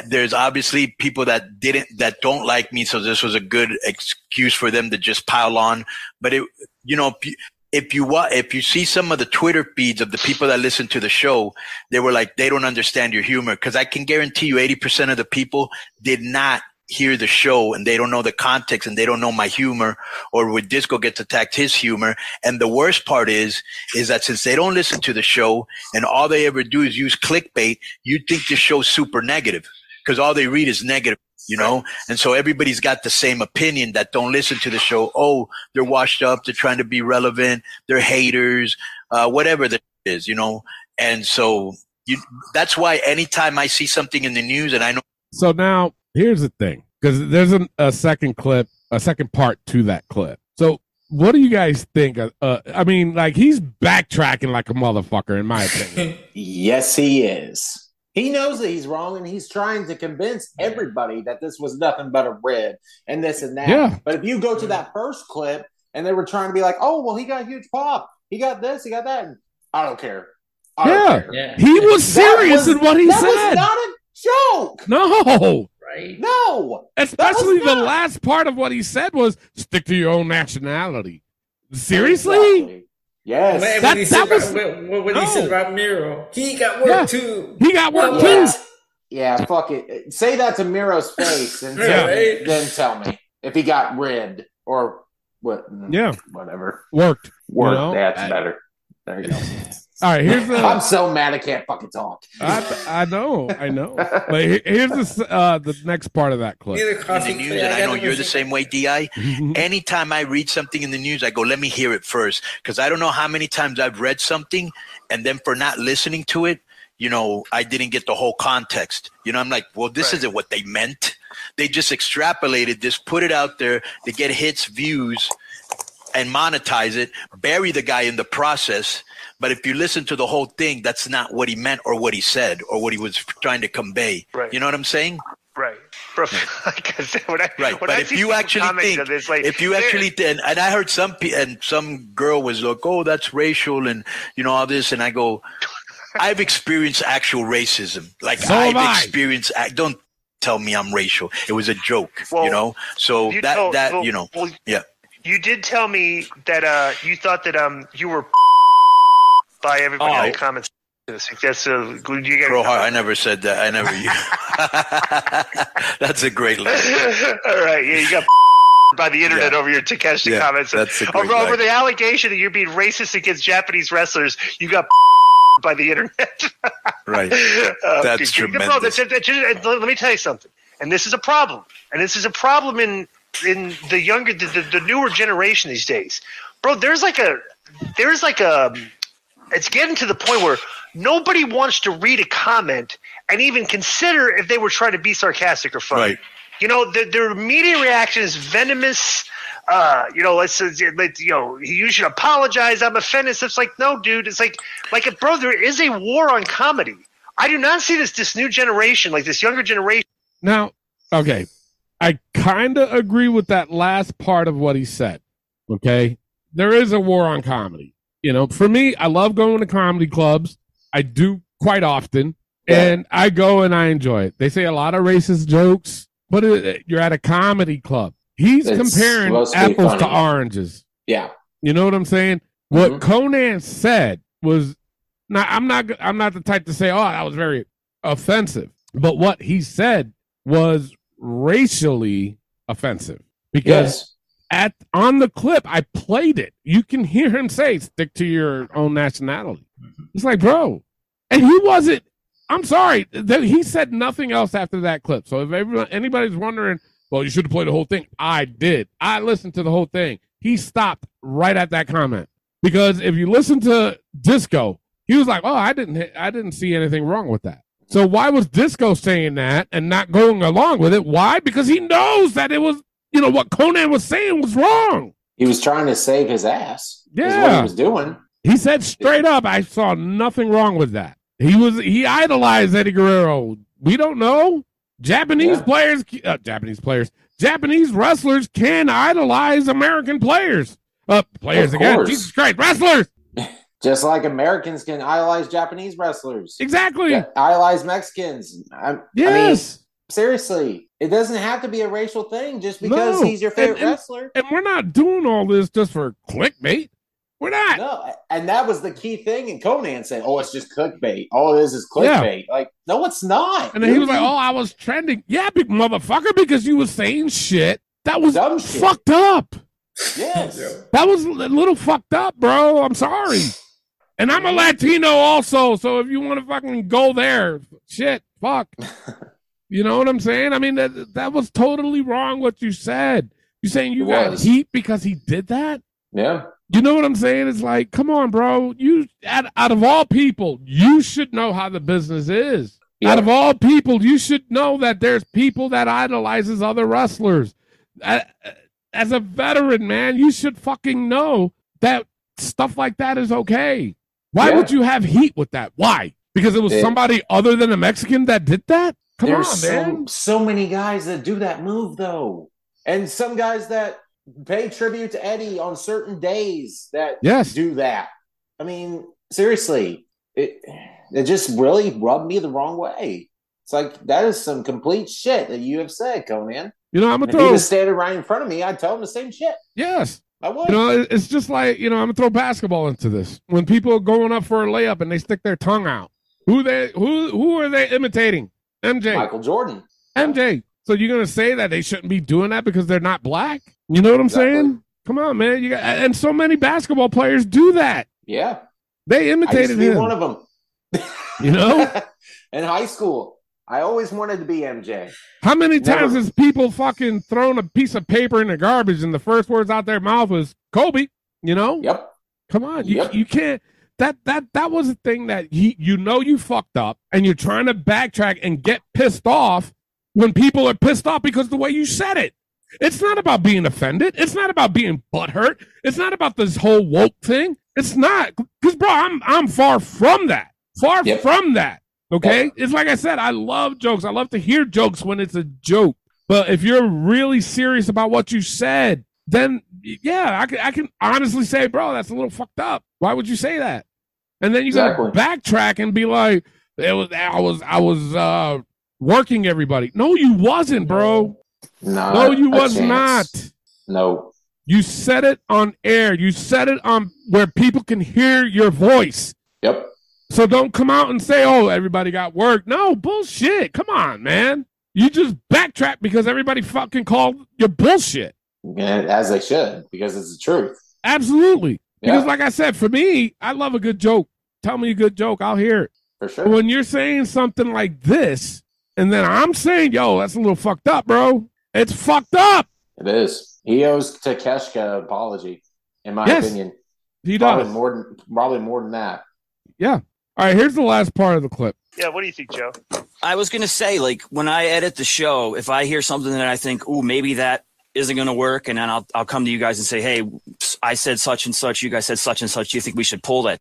There's obviously people that didn't, that don't like me. So this was a good excuse for them to just pile on. But it, you know, if you, if you if you see some of the Twitter feeds of the people that listen to the show, they were like, they don't understand your humor. Cause I can guarantee you 80% of the people did not hear the show and they don't know the context and they don't know my humor or when Disco gets attacked, his humor. And the worst part is, is that since they don't listen to the show and all they ever do is use clickbait, you think the show's super negative because all they read is negative. You know, and so everybody's got the same opinion that don't listen to the show. Oh, they're washed up. They're trying to be relevant. They're haters, uh, whatever that is, you know. And so you, that's why anytime I see something in the news and I know So now here's the thing, because there's an, a second clip, a second part to that clip. So what do you guys think? Uh, uh, I mean, like he's backtracking like a motherfucker, in my opinion. Yes, he is. He knows that he's wrong, and he's trying to convince everybody that this was nothing but a rib and this and that. Yeah. But if you go to that first clip, and they were trying to be like, "Oh, well, he got a huge pop. He got this. He got that." And I don't care. I don't yeah. care. Yeah. he was serious was- in what he said. that said. was not a joke. no, Right. No. especially the not. last part of what he said was "stick to your own nationality." Seriously? Exactly. Yes. When, That- when he said was- about, when, when he said about Miro, he got work Yeah. too. He got work What? too. Yeah, fuck it. Say that to Miro's face, and Yeah, tell me- then tell me if he got red or what. Yeah. whatever. Worked. Word. know? That's I- better. There you go. All right, here's the. I'm so mad I can't fucking talk. I, I know, I know. But here's the uh, the next part of that clip. In the news, and I know you're the same way, Di. Anytime I read something in the news, I go, "Let me hear it first, because I don't know how many times I've read something, and then for not listening to it, you know, I didn't get the whole context. You know, I'm like, well, this Right. isn't what they meant. They just extrapolated this, put it out there to get hits, views, and monetize it, bury the guy in the process. But if you listen to the whole thing, that's not what he meant or what he said or what he was trying to convey. Right. You know what I'm saying? Right. Bro, like I said, when I, Right, when but I if you people actually think, this, like, if you they're- actually, and, and I heard some, pe- and some girl was like, "Oh, that's racial," and you know all this, and I go, "I've experienced actual racism. Like So I've have I. experienced. I don't tell me I'm racial. It was a joke, Well, you know. So you that told- that well- you know, well, yeah, You did tell me that uh, you thought that um you were by everybody Oh. in the comments. This week. That's a good. You Bro, got I never said that. I never. that's a great line. All right, yeah, you got by the internet Yeah. over your Takeshita Yeah, comments. that's a great over, the allegation that you're being racist against Japanese wrestlers. You got by the internet. Right. Uh, That's dude, bro, tremendous. that's- that's- let let me tell you something, and this is a problem, and this is a problem in in the younger, the, the, the newer generation these days, bro. There's like a, there's like a, it's getting to the point where nobody wants to read a comment and even consider if they were trying to be sarcastic or funny. Right. You know, their, their immediate reaction is venomous, uh, you know, let's, let, you know, you should apologize. I'm offended. It's like, no, dude. It's like, like, bro, there is a war on comedy. I do not see this this new generation, like this younger generation. Now, okay, I kind of agree with that last part of what he said. Okay, there is a war on comedy. You know, for me, I love going to comedy clubs. I do quite often, and I go and I enjoy it. They say a lot of racist jokes, but it, you're at a comedy club. He's It's comparing supposed to be apples to oranges. Yeah. You know what I'm saying? What mm-hmm. Konnan said was not I'm not I'm not the type to say, "Oh, that was very offensive." But what he said was racially offensive because Yes. At on the clip I played it. You can hear him say, "Stick to your own nationality." Mm-hmm. It's like, "Bro." And he wasn't I'm sorry, that he said nothing else after that clip. So if everyone, anybody's wondering, well, you should have played the whole thing. I did. I listened to the whole thing. He stopped right at that comment because if you listen to Disco, he was like, "Oh, I didn't, I didn't see anything wrong with that." So why was Disco saying that and not going along with it? Why? Because he knows that it was, you know, what Konnan was saying was wrong. He was trying to save his ass. Is what Yeah. he was doing. He said straight up, I saw nothing wrong with that. He was he idolized Eddie Guerrero. We don't know. Japanese players, uh, Japanese players, Japanese wrestlers can idolize American players. Uh, players again. Jesus Christ, wrestlers. Just like Americans can idolize Japanese wrestlers. Exactly. Yeah, idolize Mexicans. I, I mean, seriously, it doesn't have to be a racial thing just because No. he's your favorite And- and- wrestler. And we're not doing all this just for clickbait. We're not. No, and that was the key thing. And Konnan said, "Oh, it's just clickbait. All it is is Yeah. clickbait." Like, no, it's not. And then he was like, "Oh, I was trending." Yeah, big motherfucker, because you was saying shit that was Dumb shit. fucked up. yes, That was a little fucked up, bro. I'm sorry. And I'm a Latino also, so if you want to fucking go there, shit, fuck. You know what I'm saying? I mean, that that was totally wrong what you said. You saying you got heat because he did that? yeah, You know what I'm saying? It's like, come on, bro. You out, out of all people, you should know how the business is. Out of all people, you should know that there's people that idolizes other wrestlers. As a veteran, man, you should fucking know that stuff like that is okay. Why Yeah. would you have heat with that? Why? Because it was somebody other than a Mexican that did that? Come there's on, so, man. so many guys that do that move though, and some guys that pay tribute to Eddie on certain days that Yes. do that. I mean, seriously, it it just really rubbed me the wrong way. It's like that is some complete shit that you have said, Konnan. You know, I'm And gonna if he throw. was standing right in front of me, I'd tell him the same shit. Yes. I would. You know, it's just like you know, I'm gonna throw basketball into this. When people are going up for a layup and they stick their tongue out, who they who who are they imitating? MJ. Michael Jordan. MJ. So you're gonna say that they shouldn't be doing that because they're not black? You know what I'm saying? Come on, man. You got and so many basketball players do that. Yeah. They imitated him. one of them. You know? in high school, I always wanted to be MJ. How many times Never. has people fucking thrown a piece of paper in the garbage and the first words out their mouth was Kobe? You know? Yep. Come on, you Yep. you can't. That that that was the thing that he you know you fucked up and you're trying to backtrack and get pissed off when people are pissed off because the way you said it. It's not about being offended. It's not about being butthurt. It's not about this whole woke thing. It's not because bro, I'm I'm far from that. Far Yep. from that. Okay, it's like I said. I love jokes. I love to hear jokes when it's a joke. But if you're really serious about what you said, then yeah, I can I can honestly say, bro, that's a little fucked up. Why would you say that? And then you Exactly. gotta backtrack and be like, it was I was I was uh working everybody. No, you wasn't, bro. Not No, you was chance. not. No. You said it on air. You said it on where people can hear your voice. Yep. So don't come out and say, "Oh, everybody got work." No bullshit. Come on, man. You just backtrack because everybody fucking called your bullshit. And as they should, because it's the truth. Absolutely. Because, like I said, for me, I love a good joke. Tell me a good joke, I'll hear it. For sure. But when you're saying something like this, and then I'm saying, "Yo, that's a little fucked up, bro," it's fucked up. It is. He owes Takeshita an apology, in my Yes, opinion. He Probably does. more than probably more than that. Yeah. All right. Here's the last part of the clip. Yeah, what do you think, Joe? I was gonna say, like, when I edit the show, if I hear something that I think, "Ooh, maybe that isn't going to work, and then I'll I'll come to you guys and say, hey, I said such and such, you guys said such and such. Do you think we should pull that?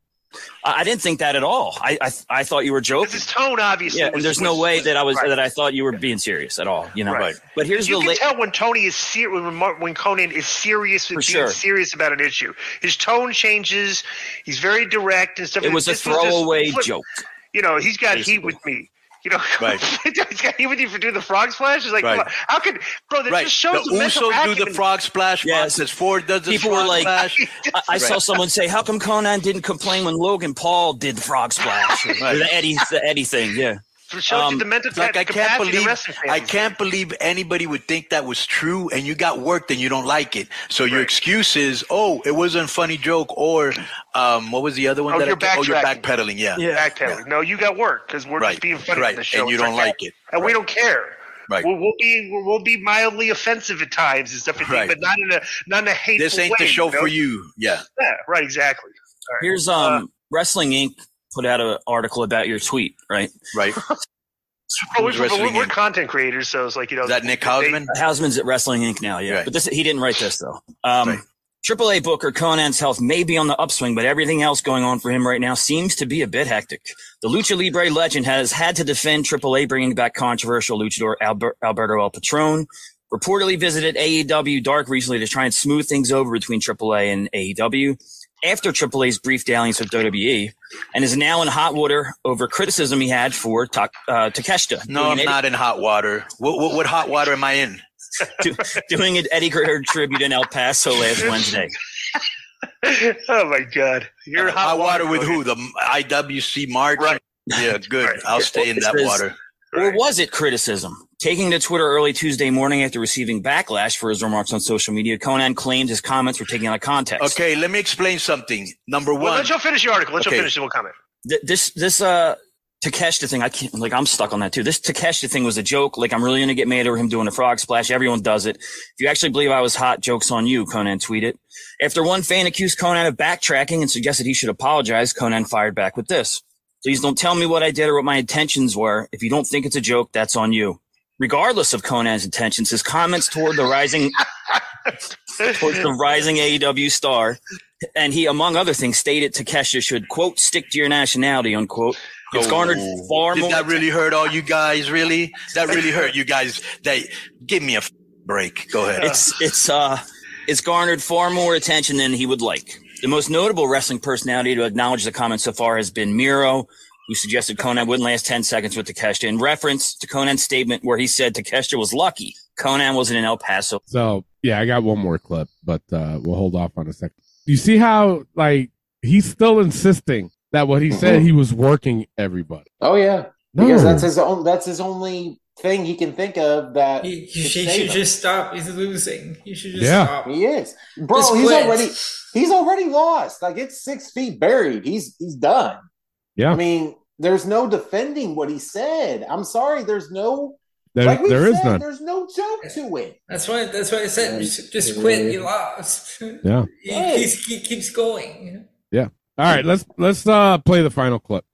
I, I didn't think that at all. I I, I thought you were joking. His tone, obviously. Yeah, was- and there's no was- way that I was right. that I thought you were being serious at all. You know, Right. but here's you the can la- tell when Tony is serious when, when Konnan is serious with being sure. serious about an issue. His tone changes. He's very direct and stuff. It was a throwaway joke. You know, he's got Basically. heat with me. You know, Right. he's got heat with you do the frog splash. It's like, Right. come on. how could, bro? That Right. just shows the the, mental Usos do the frog splash. Yes. Montez Ford does the People frog were like, splash. I, I saw someone say, "How come Konnan didn't complain when Logan Paul did the frog splash?" Or the Eddie, the Eddie thing. Yeah, It shows you Um, the mental Like I can't believe. I can't believe anybody would think that was true, and you got worked and you don't like it. So your excuse is, oh, it wasn't a funny joke, or um, what was the other one? Oh, that you're I, oh, you're backpedaling. Yeah, Backpedaling. No, you got work because we're Right. just being funny Right. on the show. And you It's don't like it. and we don't care. Right. We'll, we'll be we'll be mildly offensive at times and stuff, like that, Right. but not in a not in a hateful This ain't way. the show know? for you. Yeah, Yeah, right. Exactly. All right. here's um Wrestling Inc. put out an article about your tweet, right? right. Well, we're, we're, we're content creators, so it's like you know Is that Nick they- Hausman? Hausman's at Wrestling Inc. now, yeah. Right. But this he didn't write this though. Um, Right. AAA Booker Konnan's health may be on the upswing, but everything else going on for him right now seems to be a bit hectic. The Lucha Libre legend has had to defend AAA bringing back controversial luchador Albert, Alberto El Patron. Reportedly visited AEW Dark recently to try and smooth things over between AAA and AEW after AAA's brief dalliance with WWE, and is now in hot water over criticism he had for Ta- uh, Takeshita. No, I'm an not in hot water. What, what, what hot water am I in? do, doing an Eddie Guerrero tribute in El Paso last Wednesday. oh my god, you're hot, Hot water with who? The IWC March? Right. Yeah, good. Right. I'll stay in It that says- water. Or was it criticism? Taking to Twitter early Tuesday morning after receiving backlash for his remarks on social media, Konnan claimed his comments were taken out of context. Okay, let me explain something. Number Well, one, let you finish your article. Let Okay. you finish, the we'll comment. Th- This this uh Takeshita thing, I can't like I'm stuck on that too. This Takeshita thing was a joke. Like I'm really gonna get mad over him doing a frog splash. Everyone does it. If you actually believe I was hot, jokes on you, Konnan tweeted. After one fan accused Konnan of backtracking and suggested he should apologize, Konnan fired back with this. Please don't tell me what I did or what my intentions were. If you don't think it's a joke, that's on you. Regardless of Konnan's intentions, his comments toward the rising towards the rising AEW star, and he, among other things, stated Takeshita should quote stick to your nationality unquote. It's garnered Oh, far did more. that really hurt all you guys? Really? That really hurt you guys? That give me a f- break. Go ahead. it's it's uh it's garnered far more attention than he would like. The most notable wrestling personality to acknowledge the comment so far has been Miro, who suggested Konnan wouldn't last 10 seconds with Takeshita in reference to Konnan's statement where he said Takeshita was lucky. Konnan wasn't in El Paso. So yeah, I got one more clip, but uh, we'll hold off on a second. You see how like he's still insisting that what he said he was working everybody. Oh yeah, No. because that's his own. That's his only thing he can think of that. He, he, could he should him. just stop. He's losing. He should just Yeah. stop. He is, bro. Just he's quit. already he's already lost. Like it's six feet buried. He's he's done. Yeah. I mean, there's no defending what he said. I'm sorry. There's no There, like we there is said, none. There's no joke to it. That's why. That's why I said just, just quit. You lost. Yeah. he, he's, he keeps going. Yeah. All right, let's let's uh play the final clip.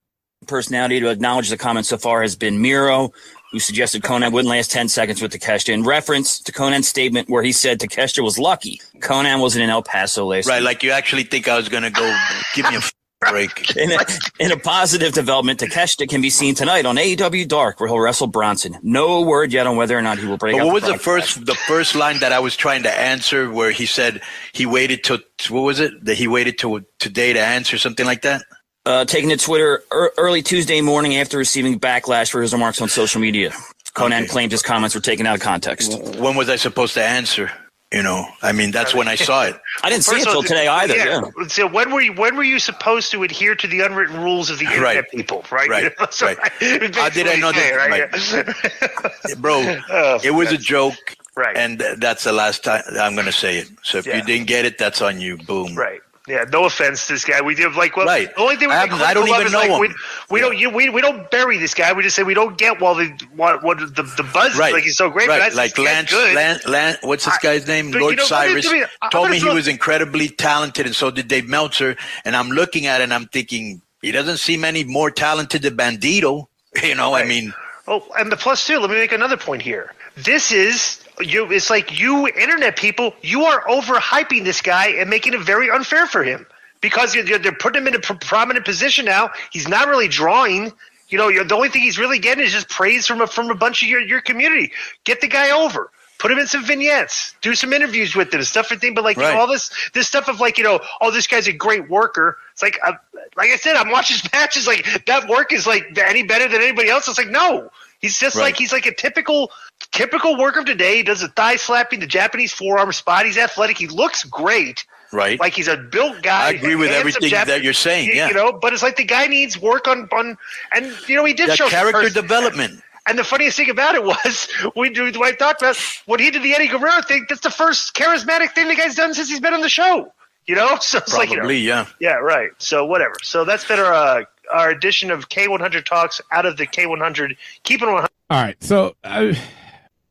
personality to acknowledge the comment so far has been Miro, who suggested Konnan wouldn't last 10 seconds with Takeshita in reference to Konnan's statement where he said Takeshita was lucky. Konnan wasn't in El Paso last right, like you actually think I was gonna go give me a f- break. In a, in a positive development, Takeshita can be seen tonight on AEW Dark, where he'll wrestle Bronson. No word yet on whether or not he will break But what was the frog first the first line that I was trying to answer where he said he waited till what was it that he waited till today to answer something like that? uh, taking to Twitter er, early Tuesday morning after receiving backlash for his remarks on social media. Konnan claimed his comments were taken out of context. When was I supposed to answer? You know, I mean that's when I saw it. I didn't see it First of all, till today either. Yeah. So when were you when were you supposed to adhere to the unwritten rules of the internet Right. people? Right. Right. So, Right. How did I know that- Bro, Oh, it was a joke. Right. And that's the last time I'm going to say it. So if Yeah. you didn't get it, that's on you. Boom. Right. Yeah. No offense to this guy. We did like well. Right. The only thing we I I don't even know like, him. We, we don't. You, we, we don't bury this guy. We just say we don't get while the what what the the buzz Right. like he's so great. Right. Like Lance. Lance, Lance, what's this guy's name? you Lord know, let me- Cyrus told me he was incredibly talented, and so did Dave Meltzer. And I'm looking at it and I'm thinking, he doesn't seem any more talented than Bandido. You know, I mean, Oh, and the plus two. Let me make another point here. This is you it's like you internet people, you are overhyping this guy and making it very unfair for him because you're, they're putting him in a pr- prominent position now. He's not really drawing. You know, you're, the only thing he's really getting is just praise from a, from a bunch of your, your community. Get the guy over. Put him in some vignettes. Do some interviews with him, stuff and thing. But like you know, all this this stuff of like you know, oh, this guy's a great worker. It's like, uh, like I said, I'm watching his matches. Like that work is like any better than anybody else. It's like no, he's just Right. like he's like a typical typical worker of today. He does the thigh slapping, the Japanese forearm spot. He's athletic. He looks great. Right. Like he's a built guy. I agree with everything Jap- that you're saying, yeah. you know, but it's like the guy needs work on on, and you know he did That show character pers- development. And the funniest thing about it was we do I talked about when he did the Eddie Guerrero thing. That's the first charismatic thing the guy's done since he's been on the show. You know, so it's like you know, yeah. yeah, right. So whatever. So that's been our uh, our edition of K100 talks out of the K100. Keep it 100. All right, so uh,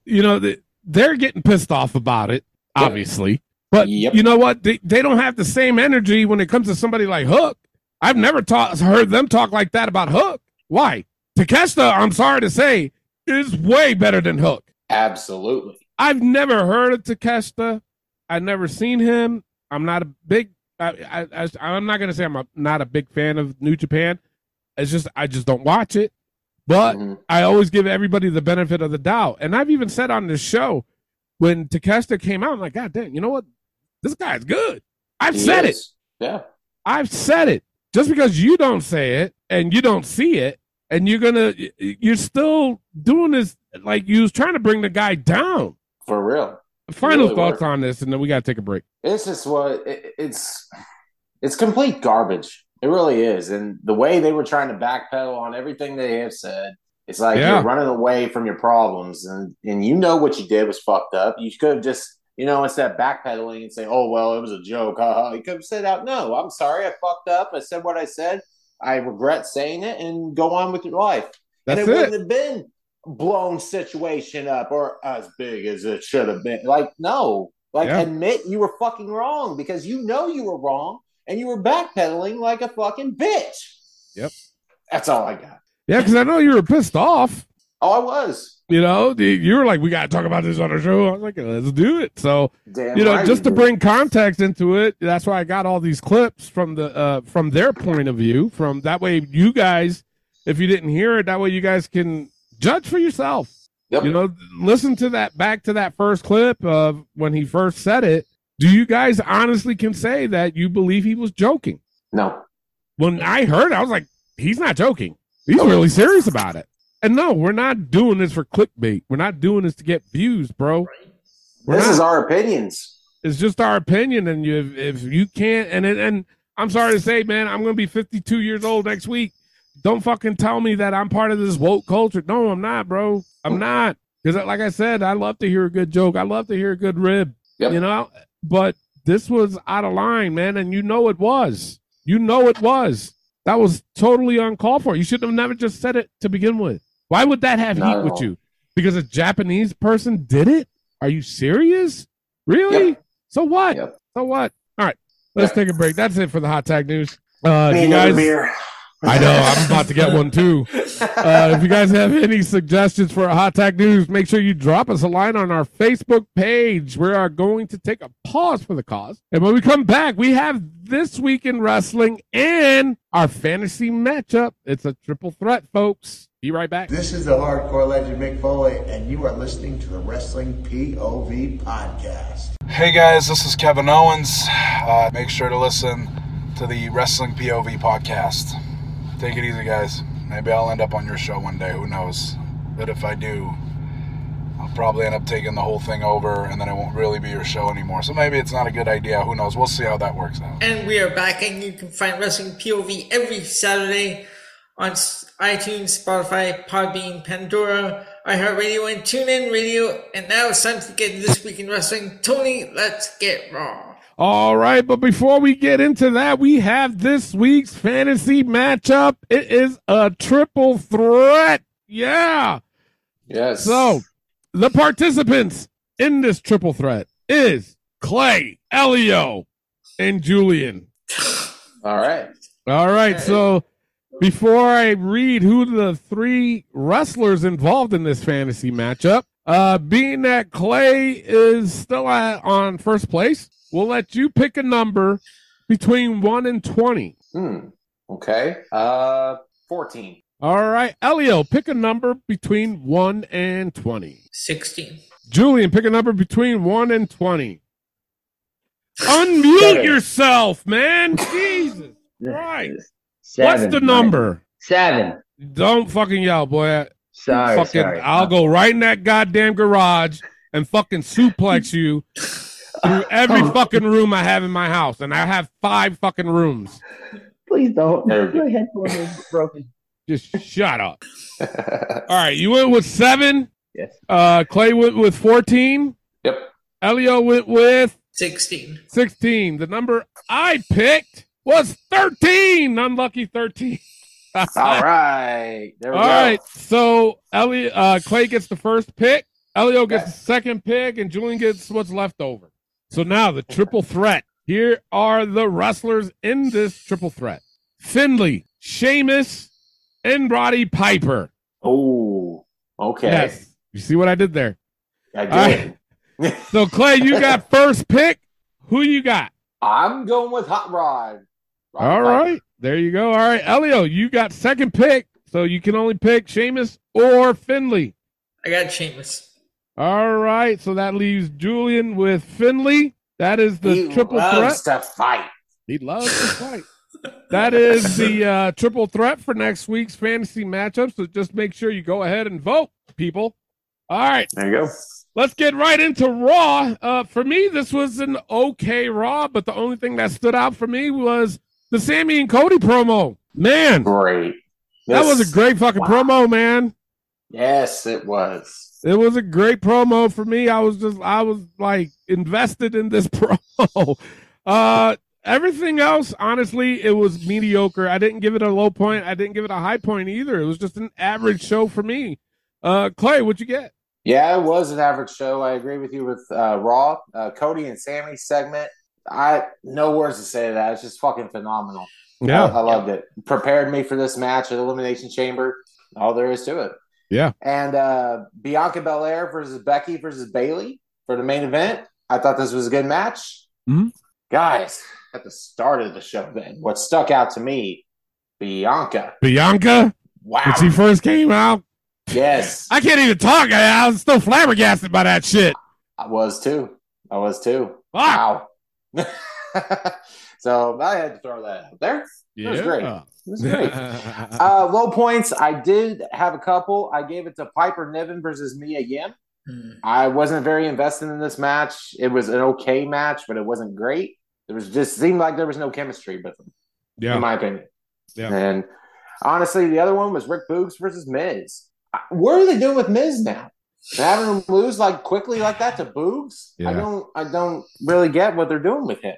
you know the, they're getting pissed off about it, obviously. But you know what? They they don't have the same energy when it comes to somebody like Hook. I've never ta- heard them talk like that about Hook. Why? Takeshita, I'm sorry to say, is way better than Hook. Absolutely. I've never heard of Takeshita. I've never seen him. I'm not a big. I, I, I I'm not gonna say I'm a, not a big fan of New Japan. It's just I just don't watch it. But mm-hmm. I always give everybody the benefit of the doubt. And I've even said on this show when Takeshita came out, I'm like, God damn, you know what? This guy's good. I've He said it. Yeah. I've said it. Just because you don't say it and you don't see it, and you're gonna, you're still doing this like you was trying to bring the guy down. For real. Final Really thoughts were. on this, and then we gotta take a break. It's just what it, it's. It's complete garbage. It really is, and the way they were trying to backpedal on everything they have said, it's like Yeah. you're running away from your problems, and and you know what you did was fucked up. You could have just, you know, instead of backpedaling and saying, "Oh well, it was a joke," haha, you could have said out, "No, I'm sorry, I fucked up. I said what I said. I regret saying it," and go on with your life. That's and it, it. wouldn't have been blown situation up or as big as it should have been. Like, no, like Yeah. admit you were fucking wrong because you know you were wrong and you were backpedaling like a fucking bitch. Yep. That's all I got. Yeah, because I know you were pissed off. Oh, I was. You know, you were like, "We gotta talk about this on our show." I was like, "Let's do it." So, Damn you know, right just to you bring context into it, that's why I got all these clips from the uh from their point of view. From that way, you guys, if you didn't hear it, that way you guys can judge for yourself. You know, listen to that back to that first clip of when he first said it. Do you guys honestly can say that you believe he was joking? No. When I heard, it, I was like, he's not joking. He's really serious about it. And no, we're not doing this for clickbait. We're not doing this to get views, bro. We're This not. is our opinions. It's just our opinion, and you, if you can't, and and, I'm sorry to say, man, I'm gonna be 52 years old next week. Don't fucking tell me that I'm part of this woke culture. No, I'm not, bro. I'm not. Because, like I said, I love to hear a good joke. I love to hear a good rib. You know, but this was out of line, man, and you know it was. You know it was. That was totally uncalled for. You should have never just said it to begin with. Why would that have Not heat with all. you? Because a Japanese person did it? Are you serious? Really? So what? So what? All right, let's take a break. That's it for the hot tag news. Uh, you guys. I know I'm about to get one too. Uh, if you guys have any suggestions for hot tag news, make sure you drop us a line on our Facebook page. We are going to take a pause for the cause, and when we come back, we have this week in wrestling and our fantasy matchup. It's a triple threat, folks. Be right back. This is the hardcore legend Mick Foley, and you are listening to the Wrestling POV podcast. Hey guys, this is Kevin Owens. Uh, make sure to listen to the Wrestling POV podcast. Take it easy, guys. Maybe I'll end up on your show one day. Who knows? But if I do, I'll probably end up taking the whole thing over, and then it won't really be your show anymore. So maybe it's not a good idea. Who knows? We'll see how that works out. And we are back, and you can find Wrestling POV every Saturday on iTunes, Spotify, Podbean, Pandora, iHeartRadio, and TuneIn Radio. And now it's time to get this week in wrestling. Tony, let's get raw. All right, but before we get into that, we have this week's fantasy matchup. It is a triple threat. Yeah. Yes. So, the participants in this triple threat is Clay, Elio, and Julian. All right. All right, so before I read who the three wrestlers involved in this fantasy matchup, Uh, being that Clay is still at, on first place, we'll let you pick a number between one and twenty. Hmm. Okay. Uh, fourteen. All right, Elio, pick a number between one and twenty. 16. Julian, pick a number between one and twenty. Unmute Seven. yourself, man. Jesus Christ. What's the Mike. number? Seven. Don't fucking yell, boy. Sorry, fucking, sorry. I'll go right in that goddamn garage and fucking suplex you through every fucking room I have in my house, and I have five fucking rooms. Please don't. There we headphone is broken. Just shut up. All right, you went with seven. Yes. Uh, Clay went with fourteen. Yep. Elio went with 16. sixteen. The number I picked was thirteen. Unlucky thirteen. All right. There we All go. right, so Elliot, uh, Clay gets the first pick. Elio gets the second pick, and Julian gets what's left over. So now the triple threat. Here are the wrestlers in this triple threat: Finlay, Sheamus, and Roddy Piper. Oh. Okay. Yes, you see what I did there. I did. right. So Clay, you got first pick. Who you got? I'm going with Hot Rod. Roddy All Piper. right, there you go. All right, Elio, you got second pick, so you can only pick Sheamus or Finlay. I got Sheamus. All right, so that leaves Julian with Finlay. That is the He triple threat. loves to fight. He loves to fight. That is the uh, triple threat for next week's fantasy matchup. So just make sure you go ahead and vote, people. All right, There you go. let's get right into Raw. Uh, for me, this was an okay Raw, but the only thing that stood out for me was the Sami and Cody promo. Man, Great. that was a great fucking Wow. promo, man. Yes, it was. It was a great promo for me. I was just I was like invested in this promo. Uh everything else, honestly, it was mediocre. I didn't give it a low point. I didn't give it a high point either. It was just an average show for me. Uh Clay, what'd you get? Yeah, it was an average show. I agree with you with uh, Raw, uh, Cody and Sami segment. I no words to say to that. It's just fucking phenomenal. Yeah. I, I loved it. Prepared me for this match at Elimination Chamber. All there is to it. Yeah. And uh, Bianca Belair versus Becky versus Bayley for the main event. I thought this was a good match. Mhm. Guys, at the start of the show, then what stuck out to me, Bianca. Bianca? Wow. When she first came out. Yes, I can't even talk. I, I was still flabbergasted by that shit. I was too. I was too. Wow. so I had to throw that out there. It was great. It was great. Uh, low points. I did have a couple. I gave it to Piper Niven versus Mia Yim. Hmm. I wasn't very invested in this match. It was an okay match, but it wasn't great. It was just seemed like there was no chemistry with them, yeah. in my opinion. Yeah. And honestly, the other one was Rick Boogs versus Miz. What are they doing with Miz now? They're having him lose like quickly like that to Boogs. I don't. I don't really get what they're doing with him.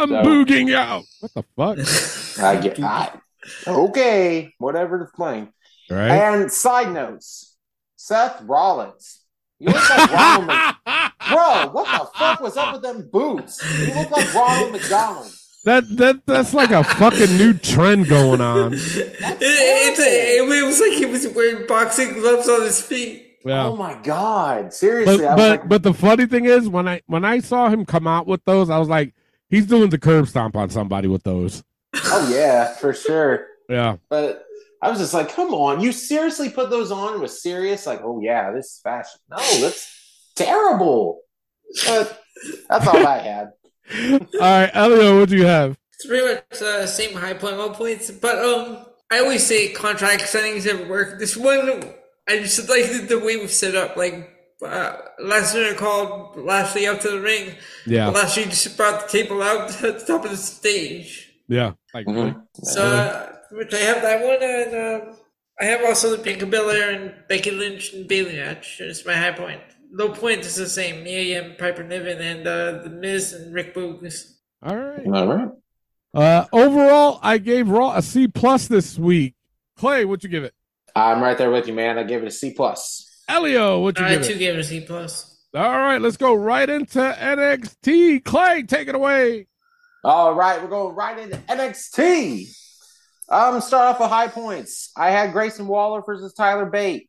I'm So- booging out. What the fuck? I get. I, okay, whatever the playing. Right? And side notes, Seth Rollins. You look like Ronald Mc- Bro, what the fuck was up with them boots? You look like Ronald McDonald. That that that's like a fucking new trend going on. It, it's a, it was like he was wearing boxing gloves on his feet. Yeah. Oh my god. Seriously, But I was but like, but the funny thing is when I when I saw him come out with those, I was like, he's doing the curb stomp on somebody with those. oh yeah, for sure. Yeah. But I was just like, come on, you seriously put those on with serious? Like, oh yeah, this is fashion. No, that's terrible. But that's all I had. All right, Elio, what do you have? It's pretty much the same high point, low points. But um, I always say contract settings never work. This one, I just like the, the way we've set up. Like uh, Lesnar called Lashley out to the ring. Yeah. Lashley just brought the table out to the top of the stage. Yeah. Like really? So, uh, which I have that one, and uh, I have also the Bianca Belair and Becky Lynch and Bayley match. It's my high point. Low point is the same. Mia Yim, Piper Niven, and uh, the Miz and Rick Boogs. All right. All right. Uh overall, I gave Raw a C plus this week. Clay, what'd you give it? I'm right there with you, man. I gave it a C plus. Elio, what'd you I give too it? gave it a C plus. All right, let's go right into NXT. Clay, take it away. All right, we're going right into NXT. Um, start off with high points. I had Grayson Waller versus Tyler Bate.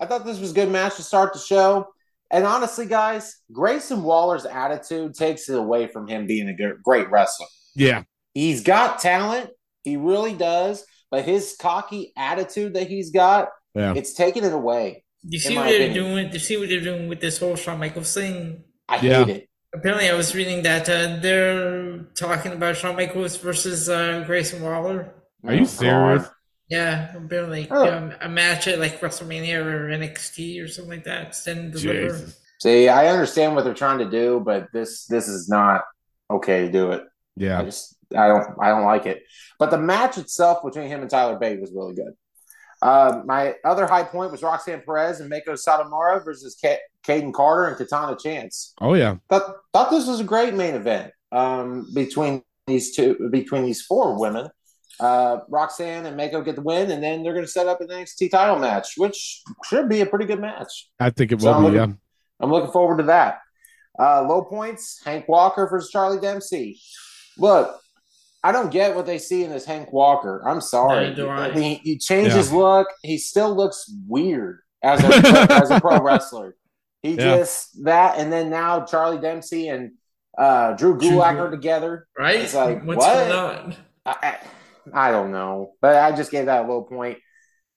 I thought this was a good match to start the show. And honestly, guys, Grayson Waller's attitude takes it away from him being a great wrestler. Yeah. He's got talent, he really does, but his cocky attitude that he's got, Yeah. it's taking it away. You see what they're opinion. doing? You see what they're doing with this whole Shawn Michaels thing? I Yeah. hate it. Apparently, I was reading that uh, they're talking about Shawn Michaels versus uh, Grayson Waller. Are you Oh, serious? Yeah, apparently Oh. um, a match at like WrestleMania or NXT or something like that. Send deliver. Jesus. See, I understand what they're trying to do, but this this is not okay to do it. I Yeah. just I don't I don't like it. But the match itself between him and Tyler Bate was really good. Uh, my other high point was Roxanne Perez and Meiko Satomura versus Ka- Kayden Carter and Katana Chance. Oh yeah. Thought thought this was a great main event um, between these two between these four women. Uh, Roxanne and Meiko get the win, and then they're going to set up an NXT title match, which should be a pretty good match. I think it So I'm will be. Yeah. I'm looking forward to that. Uh, low points: Hank Walker versus Charlie Dempsey. Look, I don't get what they see in this Hank Walker. I'm sorry. Neither I. I mean, he changed Yeah. his look. He still looks weird as a as a pro wrestler. He Yeah. just that, and then now Charlie Dempsey and uh, Drew Drew Gulak are together. Right? It's like What's what? going on? I, I, I don't know, but I just gave that a low point.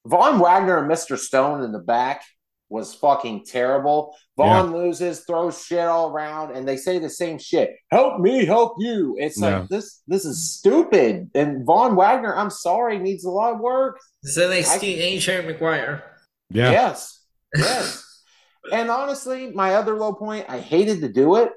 Von Wagner and Mr. Stone in the back was fucking terrible. Von loses, throws shit all around, and they say the same shit. Help me, help you. It's Yeah. like this. This is stupid. And Von Wagner, I'm sorry, needs a lot of work. This NXT ain't Jerry Maguire. Yeah. Yes, yes. and honestly, my other low point, I hated to do it.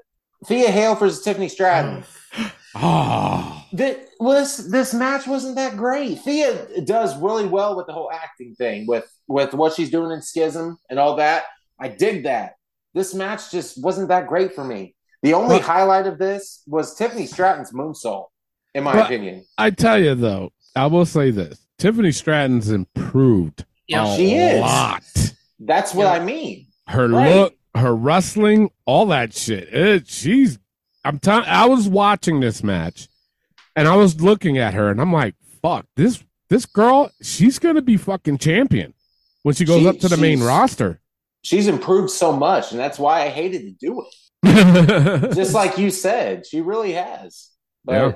Thea Hale versus Tiffany Stratton. Ah. Oh. That was this match wasn't that great. Thea does really well with the whole acting thing, with with what she's doing in Schism and all that. I dig that. This match just wasn't that great for me. The only But- highlight of this was Tiffany Stratton's moonsault, in my opinion. I tell you though, I will say this: Tiffany Stratton's improved Yeah, a she is. lot. That's what Yeah. I mean. Her Right. look, her wrestling, all that shit. It, she's. I'm telling. I was watching this match, and I was looking at her, and I'm like, "Fuck this! This girl, she's gonna be fucking champion when she goes She- up to the main roster." She's improved so much, and that's why I hated to do it. Just like you said, she really has. But Yeah.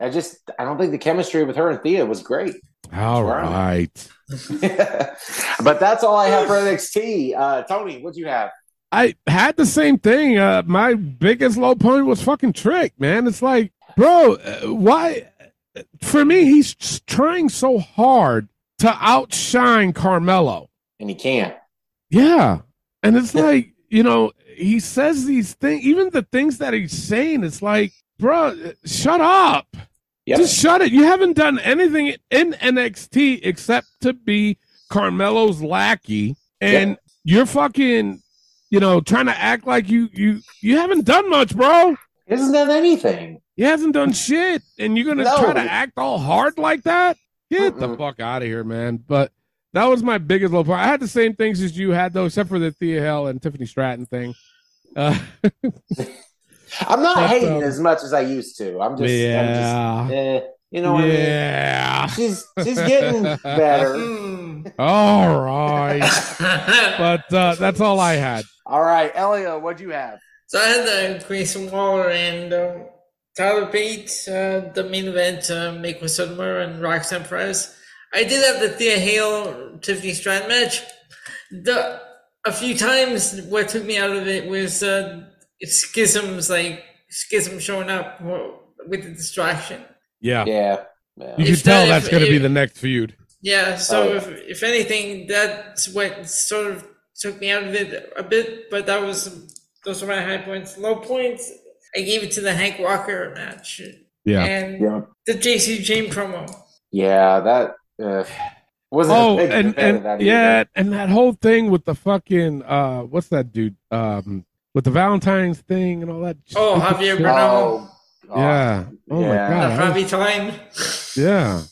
I just I don't think the chemistry with her and Thea was great. All right. Right. but that's all I have for NXT. Uh, Tony, what'd you have? I had the same thing. Uh, my biggest low point was fucking Trick, man. It's like, bro, uh, why? For me, he's trying so hard to outshine Carmelo. And he can't. Yeah. And it's like, you know, he says these things, even the things that he's saying, it's like, bro, shut up. Yep. Just shut it. You haven't done anything in NXT except to be Carmelo's lackey, and you're fucking, you know, trying to act like you you you haven't done much, bro. Hasn't that anything. He hasn't done shit, and you're gonna No. try to act all hard like that? Get the Mm-mm. fuck out of here, man. But that was my biggest low point. I had the same things as you had, though, except for the Thea Hale and Tiffany Stratton thing. Uh, I'm not But, hating um, as much as I used to. I'm just, Yeah. I'm just eh, you know what yeah. I mean? She's she's getting better. All right. but uh, that's all I had. All right, Elio, what'd you have? So I had the Grayson Waller and uh, Tyler Bate, uh, the main event, uh, Mako Sudmer and Roxanne Perez. I did have the Thea Hale Tiffany Stratton match. The a few times what took me out of it was uh, schisms, like schism showing up with the distraction. Yeah. Yeah. yeah. You can tell that's going to be the next feud. Yeah, so Oh. if if anything, that's what sort of took me out of it a bit. But that was those were my high points. Low points, I gave it to the Hank Walker match Yeah. and Yeah. the Jacy Jayne promo. Yeah, that uh, wasn't Oh, a big and, fan of and that either. yeah, and that whole thing with the fucking uh, what's that dude? Um, with the Valentine's thing and all that. Oh, stupid Javier shit. Bernal. Oh, God. Yeah. Oh Yeah. my god. I was- Javi time. yeah.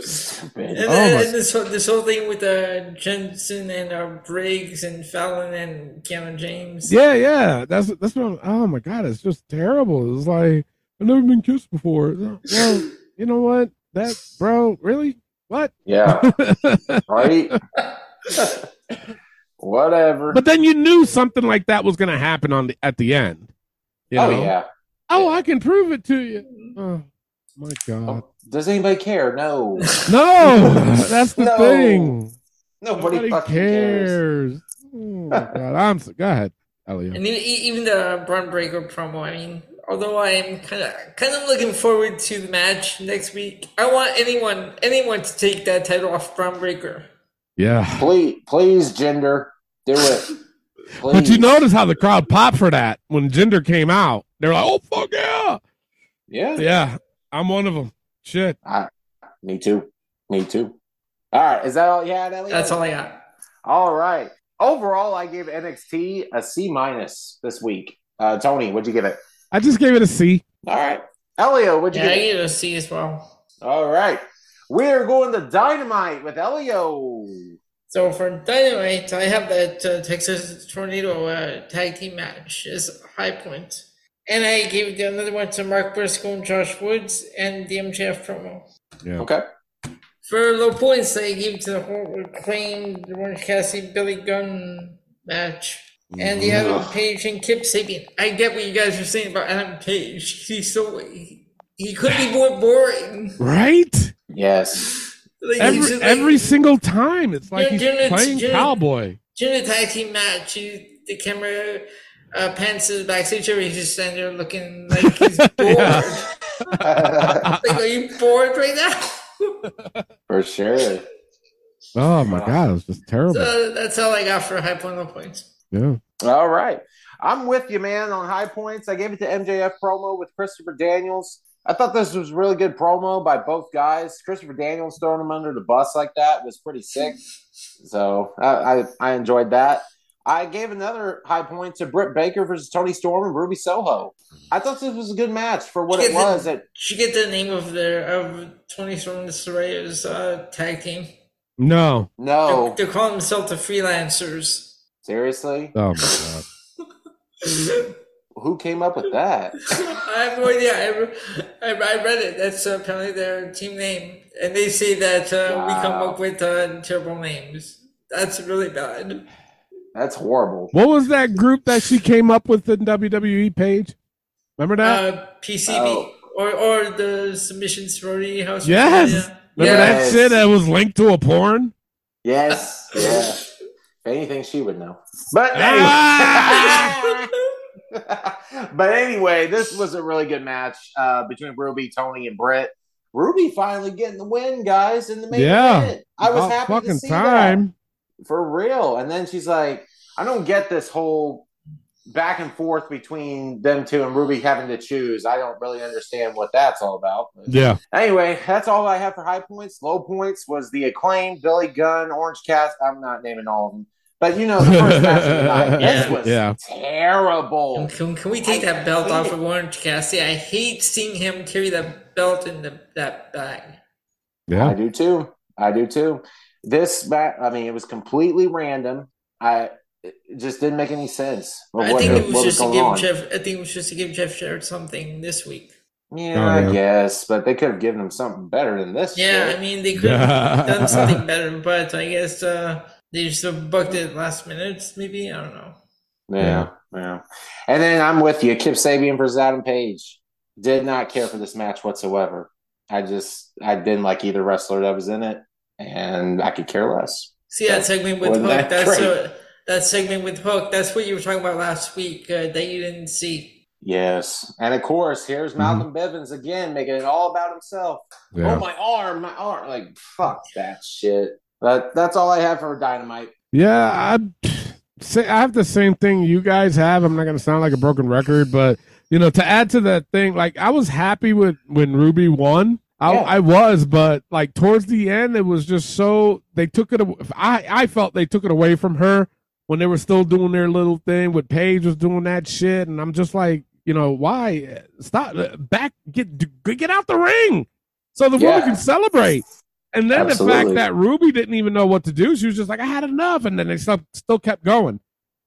Stupid. And Oh then and this whole, this whole thing with uh, Jensen and uh, Briggs and Fallon and Cameron James. Yeah, yeah. That's that's what. I'm, oh my god, it's just terrible. It's like I've never been kissed before. Well, you know what? That bro, really? What? Yeah, right. Whatever. But then you knew something like that was going to happen on the at the end. you oh know? yeah. Oh, I can prove it to you. Oh my god. Oh, does anybody care? No. No, that's the No. thing. Nobody, fucking cares. cares. Oh my god. I'm so, go ahead, Elliot. And even, even the Bron Breakker promo. I mean, although I'm kind of kind of looking forward to the match next week, I want anyone anyone to take that title off Bron Breakker. Yeah. Please, please, gender, do it. But you notice how the crowd popped for that when Gender came out. They're like, "Oh fuck yeah, Yeah. yeah." I'm one of them. Shit. I, me too. Me too. All right. Is that all you had, Elliot? That's all I got. All right. Overall, I gave NXT a C minus this week. Uh, Tony, what'd you give it? I just gave it a C. All right. Elio, what'd you Yeah, I give it? gave it a C as well. All right. We are going to Dynamite with Elio. So for Dynamite, I have that uh, Texas Tornado uh, tag team match as high point. And I gave the another one to Mark Briscoe and Josh Woods and the MJF promo. Yeah. Okay. For low points, I gave to the whole acclaimed Orange Cassidy Billy Gunn match. And the Adam Page and Kip Sabian. I get what you guys are saying about Adam Page. He's so he, he could be more boring. Right? Yes. Like, Every just like- every single time, it's like During- he's during playing during- cowboy. During the tag team match, he, the camera uh, pans to the backstage area. He's just standing there looking like he's bored. Like, are you bored right now? For sure. Oh my god, it was just terrible. so that's all I got for high point, low points. Yeah. All right. I'm with you, man, on high points. I gave it to MJF promo with Christopher Daniels. I thought this was really good promo by both guys. Christopher Daniels throwing him under the bus like that was pretty sick. So I, I, I enjoyed that. I gave another high point to Britt Baker versus Toni Storm and Ruby Soho. I thought this was a good match for what it Get the- was. It, Did you get the name of their of Toni Storm and Saraya's uh, tag team? No. no, They're calling themselves the freelancers. seriously, Oh my god. who came up with that? I have no idea. I, I, I read it. That's uh, apparently their team name, and they say that uh, we come up with uh, terrible names. That's really bad. That's horrible. What was that group that she came up with in WWE Paige? Remember that? Uh, PCB Oh. or or the submission sorority house. yes. Yeah. Remember that shit that was linked to a porn? Yes, yeah. If anything, she would know. But Ah! anyway, but anyway, this was a really good match uh, between Ruby, Tony, and Britt. Ruby finally getting the win, guys, in the main Yeah. event. I was About happy fucking to see time. that for real. And then she's like, I don't get this whole back and forth between them two and Ruby having to choose. I don't really understand what that's all about. But Yeah. Anyway, that's all I have for high points. Low points was the acclaimed Billy Gunn, Orange Cast. I'm not naming all of them, but you know the first match of the night. This was Yeah. terrible. Can, can we take that belt off of Orange Cassidy? I hate seeing him carry that belt in the, that bag. Yeah, I do too. I do too. This match, I mean, it was completely random. I it just didn't make any sense. I what- think it was what just to give on. Jeff. I think it was just to give Jeff Jarrett something this week. Yeah, Oh, I guess, but they could have given him something better than this. Yeah, shit. I mean they could have done something better, but I guess uh, they just booked it last minute. Maybe I don't know. Yeah, yeah. And then I'm with you, Kip Sabian versus Adam Page. Did not care for this match whatsoever. I just I didn't like either wrestler that was in it, and I could care less. See that segment with Wasn't Hook. that That's great? uh, that segment with Hook. That's what you were talking about last week uh, that you didn't see. Yes, and of course, here's Malcolm Bivens again, making it all about himself. Yeah. Oh my arm, my arm! Like fuck that shit. But that's all I have for Dynamite. Yeah, I say I have the same thing you guys have. I'm not gonna sound like a broken record, but you know, to add to that thing, like I was happy with when Ruby won. I, Yeah. I was, but like towards the end, it was just so they took it. I I felt they took it away from her when they were still doing their little thing. With Paige was doing that shit, and I'm just like, you know, why stop? Uh, back, get get out the ring so the woman can celebrate. And then the fact that Ruby didn't even know what to do, she was just like, I had enough. And then they still, still kept going.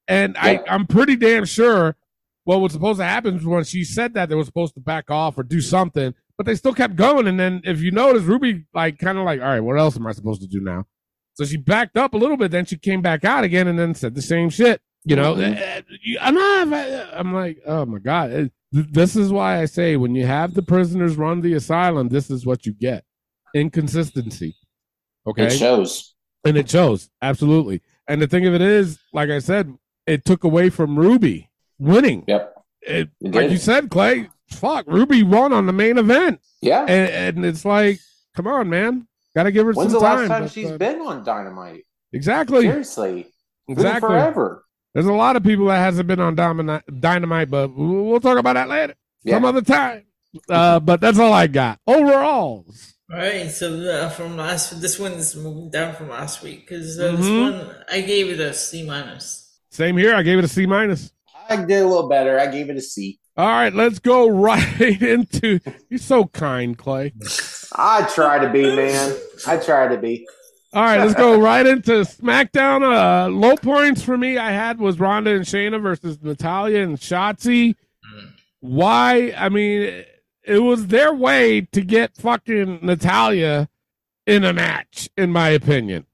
And I, I'm pretty damn sure what was supposed to happen was when she said that they were supposed to back off or do something, but they still kept going. And then if you notice, Ruby, like, kind of like, all right, what else am I supposed to do now? So she backed up a little bit, then she came back out again, and then said the same shit. You know, Mhm. Uh, I'm not. I'm like, oh my god. This is why I say when you have the prisoners run the asylum, this is what you get: inconsistency. Okay, It shows. and it shows absolutely. And the thing of it is, like I said, it took away from Ruby winning. Yep. It, It like you said, Clay. Fuck, Ruby won on the main event, Yeah. and, and it's like, come on, man, gotta give her When's some the time. last time but, she's uh, been on Dynamite? exactly, Seriously. It's been exactly. forever. There's a lot of people that hasn't been on Dynamite, Dynamite, but we'll we'll talk about that later, some other time. Uh, but that's all I got. Overalls, All right, so uh, from last, this one's moving down from last week because uh, this Mhm. one I gave it a C minus. same here. I gave it a C minus. I did a little better. I gave it a C. All right, let's go right into. You're so kind, Clay. I try to be, man. I try to be. All right, let's go right into SmackDown. Uh, low points for me I had was Ronda and Shayna versus Natalya and Shotzi. Why? I mean, it was their way to get fucking Natalya in a match, in my opinion.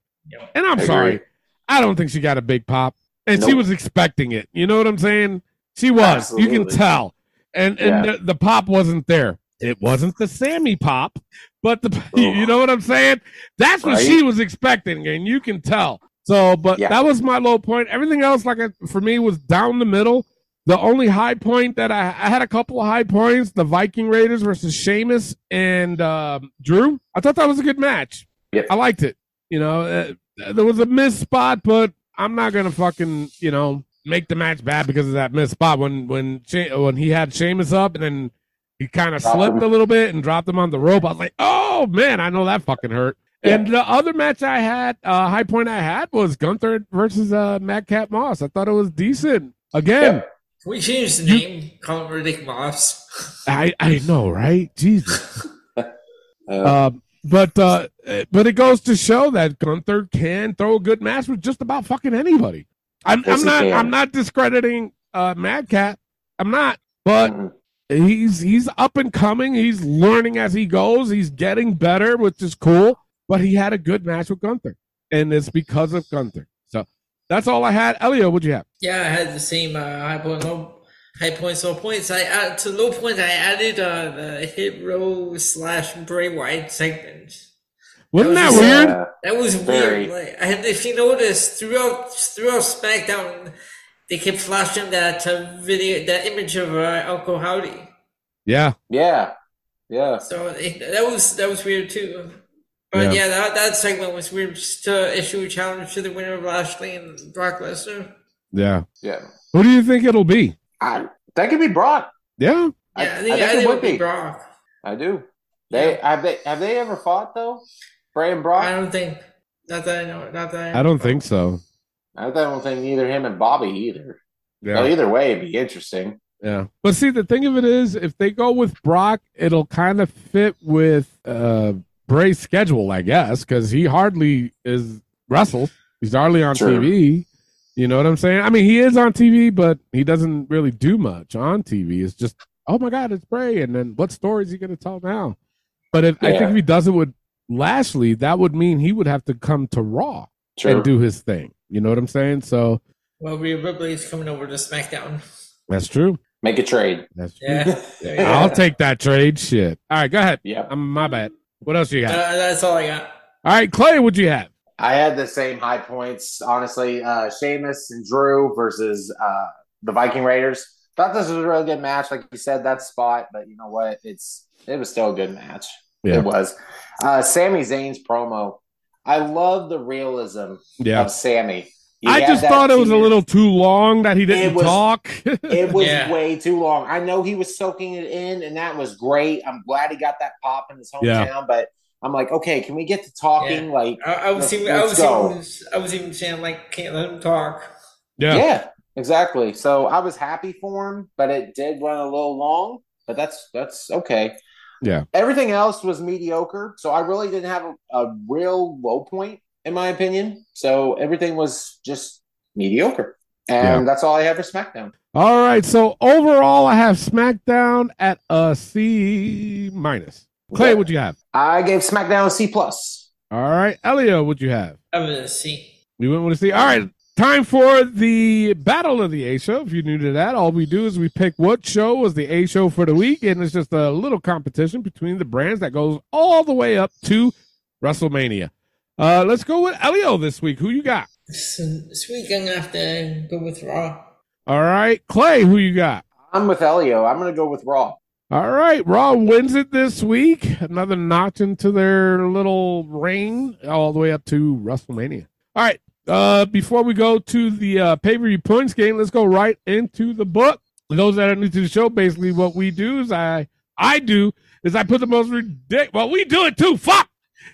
And I'm I sorry. I don't think she got a big pop, and she was expecting it. You know what I'm saying? She was. You can tell, and and Yeah. the, the pop wasn't there. It wasn't the Sami pop, but the you know what I'm saying? That's what Right. she was expecting, and you can tell. So, but Yeah. that was my low point. Everything else, like I, for me, was down the middle. The only high point that I, I had a couple of high points: the Viking Raiders versus Sheamus and um, Drew. I thought that was a good match. Yep. I liked it. You know, uh, there was a missed spot, but I'm not gonna fucking you know make the match bad because of that missed spot. When when she, when he had Sheamus up and then he kind of slipped him. a little bit and dropped him on the rope, I was like, oh man, I know that fucking hurt. Yeah. And the other match I had, uh, high point I had was Gunther versus uh, Madcap Moss. I thought it was decent. Again, Yep. Can we change the name? Call him Riddick Moss. I I know, right? Jesus. Uh, Um, but uh, but it goes to show that Gunther can throw a good match with just about fucking anybody. I'm, Yes, I'm not can. I'm not discrediting uh, Madcap. I'm not, but Mhm. he's he's up and coming. He's learning as he goes. He's getting better, which is cool. But he had a good match with Gunther, and it's because of Gunther. So that's all I had. Elio, what'd you have? Yeah, I had the same uh, high point, low, high points, low points. I add to low points. I added uh, the Hit Row slash Bray Wyatt segment. Wasn't that was- weird? Yeah. That was Very. weird. Like, I had, if you noticed throughout throughout SmackDown, they kept flashing that uh, video, that image of uh, Uncle Howdy. Yeah, Yeah. Yeah. So it, that was that was weird too. But Yeah. yeah, that, that segment was weird. Just to issue a challenge to the winner of Lashley and Brock Lesnar. yeah. Yeah. Who do you think it'll be? I, that could be Brock. Yeah, I, Yeah, I I think, I think think it would be. Brock. I do. They have they have they ever fought though? Bray and Brock? I don't think. Not that I know. Not that I. I don't think so. I don't think neither him and Bobby either. Yeah. Well, either way, it'd be interesting. Yeah. But see, the thing of it is, if they go with Brock, it'll kind of fit with uh, Bray's schedule, I guess, because he hardly is wrestle. He's hardly on True. TV. You know what I'm saying? I mean, he is on TV, but he doesn't really do much on TV. It's just, oh my God, it's Bray. And then what story is he going to tell now? But if I think if he does it with Lashley, that would mean he would have to come to Raw True. and do his thing. You know what I'm saying? So Well, Rhea Ripley's coming over to SmackDown. that's true. Make a trade. That's true. Yeah. There you go. I'll take that trade. Shit. All right, go ahead. Yeah. I'm my bad. What else you Uh, got? that's all I got. All right, Clay, what'd you have? I had the same high points, honestly. Uh Sheamus and Drew versus uh the Viking Raiders. Thought this was a really good match, like you said, that spot, but you know what? It's it was still a good match. Yeah. It was. Uh Sami Zayn's promo. I love the realism Yeah. of Sami. He I just thought it was a little too long that he didn't It was- talk. It was Yeah. way too long. I know he was soaking it in, and that was great. I'm glad he got that pop in his hometown, Yeah. but I'm like, okay, can we get to talking? Like, I, I was let's- even. I let's was go. even. I was even saying like, can't let him talk. yeah. yeah. exactly. So I was happy for him, but it did run a little long. But that's that's okay. Yeah. Everything else was mediocre, so I really didn't have a, a real low point in my opinion. So everything was just mediocre, and Yeah. that's all I have for SmackDown. All right. So overall, I have SmackDown at a C minus. Clay, Okay. what'd you have? I gave SmackDown a C plus. All right, Elio, what'd you have? I'm gonna. We went with a C. All right, time for the battle of the A show. If you're new to that, all we do is we pick what show was the A show for the week, and it's just a little competition between the brands that goes all the way up to WrestleMania. Uh, let's go with Elio this week. Who you got? So this week I'm gonna have to go with Raw. All right, Clay, who you got? I'm with Elio. I'm gonna go with Raw. All right, Raw wins it this week. Another notch into their little reign, all the way up to WrestleMania. All right, uh, before we go to the uh, pay per view points game, let's go right into the book. For those that are new to the show, basically what we do is I I do is I put the most ridiculous. Well, we do it too. Fuck.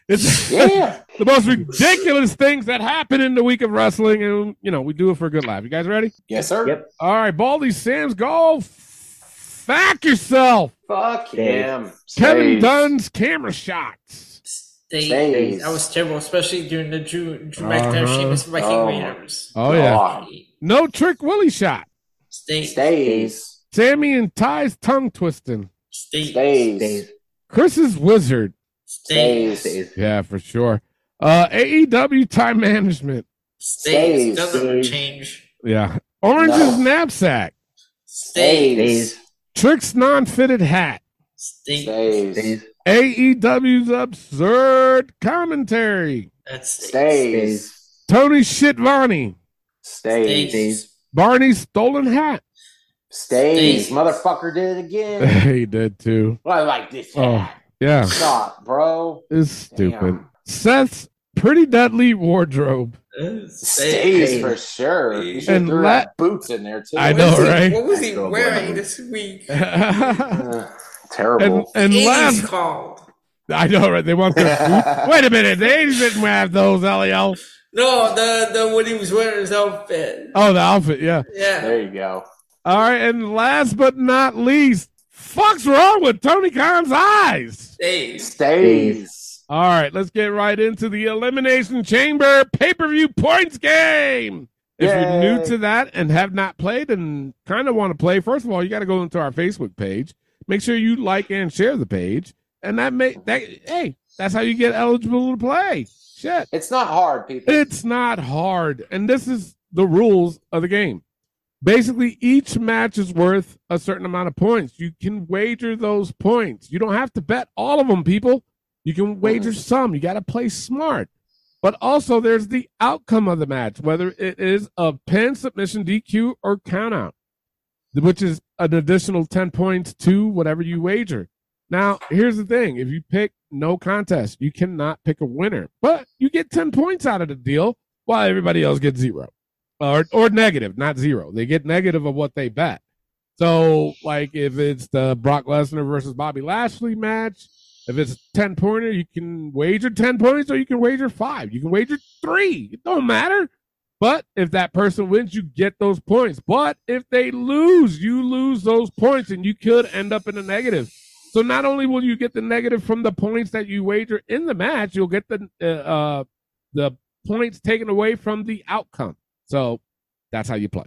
It's Yeah. the most ridiculous things that happen in the week of wrestling, and you know we do it for a good laugh. You guys ready? Yes, sir. Yep. All right, Baldy Sam's go. Fact yourself. Fuck him. Kevin Stays. Dunn's camera shots. They, Stays. that was terrible, especially during the Drew, Drew McIntyre Uh-huh. Sheamus Viking Oh. Raiders. Oh yeah. No trick Willie shot. Stay, Stays. Sami and Ty's tongue twisting. Stays. Stays. Chris's wizard. Stays. Stays. Yeah, for sure. Uh AEW time management. stay. Stays. Doesn't Stays. change. Yeah. Orange's No. knapsack. Stay, Stays. Trick's non-fitted hat. stay. Stays. Stays. AEW's absurd commentary. That's stay. Stays. Tony Shitvani. Stays. Stays. Barney's stolen hat. Stays. Stays. Motherfucker did it again. he did too. I like this. Oh, yeah. Stop, bro. It's stupid. Damn. Seth's pretty deadly wardrobe. Uh, Stays Stays. for sure. You And throw la- boots in there too. I know, right? What was he wearing this week? and Ugh, terrible. and He's last, called. I know, right? They want their food. Wait a minute, they didn't have those, Leo. No, the the when he was wearing his outfit. Oh, the outfit, yeah. Yeah. there you go. All right, and last but not least, fuck's wrong with Tony Khan's eyes? Stays. Stays. All right, let's get right into the Elimination Chamber pay per view points game. If you're new to that and have not played and kind of want to play, first of all, you got to go into our Facebook page. Make sure you like and share the page, and that may that hey, that's how you get eligible to play. Shit, It's not hard, people. it's not hard, and this is the rules of the game. Basically, each match is worth a certain amount of points. You can wager those points. You don't have to bet all of them, people. You can wager mm-hmm. some. You got to play smart. But also, there's the outcome of the match, whether it is a pin, submission, DQ, or countout, which is an additional 10 points to whatever you wager. Now, here's the thing if you pick no contest, you cannot pick a winner, but you get 10 points out of the deal while everybody else gets zero or, or negative, not zero. They get negative of what they bet. So, like if it's the Brock Lesnar versus Bobby Lashley match, if it's a 10 pointer, you can wager 10 points or you can wager five. You can wager three. It don't matter. But if that person wins, you get those points. But if they lose, you lose those points and you could end up in a negative. So not only will you get the negative from the points that you wager in the match, you'll get the uh, uh, the points taken away from the outcome. So that's how you play.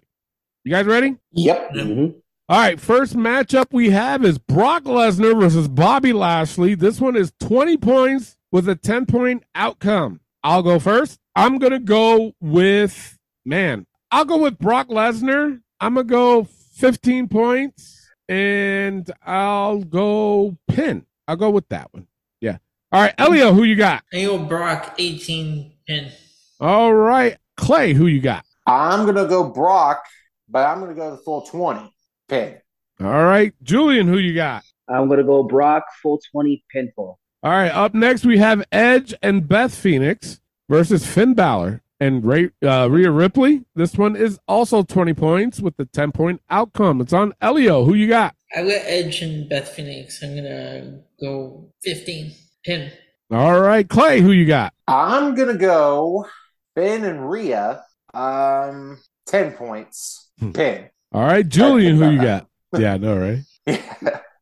You guys ready? Yep. Mhm. All right, first matchup we have is Brock Lesnar versus Bobby Lashley. This one is 20 points with a 10 point outcome. I'll go first. I'm going to go with, man, I'll go with Brock Lesnar. I'm going to go 15 points and I'll go pin. I'll go with that one. Yeah. All right, Elio, who you got? I go Brock 18 pin. All right, Clay, who you got? I'm gonna go Brock, but I'm gonna go the full twenty pin. All right, Julian, who you got? I'm gonna go Brock full twenty pinfall. All right, up next we have Edge and Beth Phoenix versus Finn Balor and Ray, uh, Rhea Ripley. This one is also 20 points with the 10 point outcome. It's on Elio. Who you got? I got Edge and Beth Phoenix. I'm gonna go 15 pin. All right, Clay, who you got? I'm gonna go Finn and Rhea. Um, ten points pin. All right, Julian, who you got? Yeah, I know, right?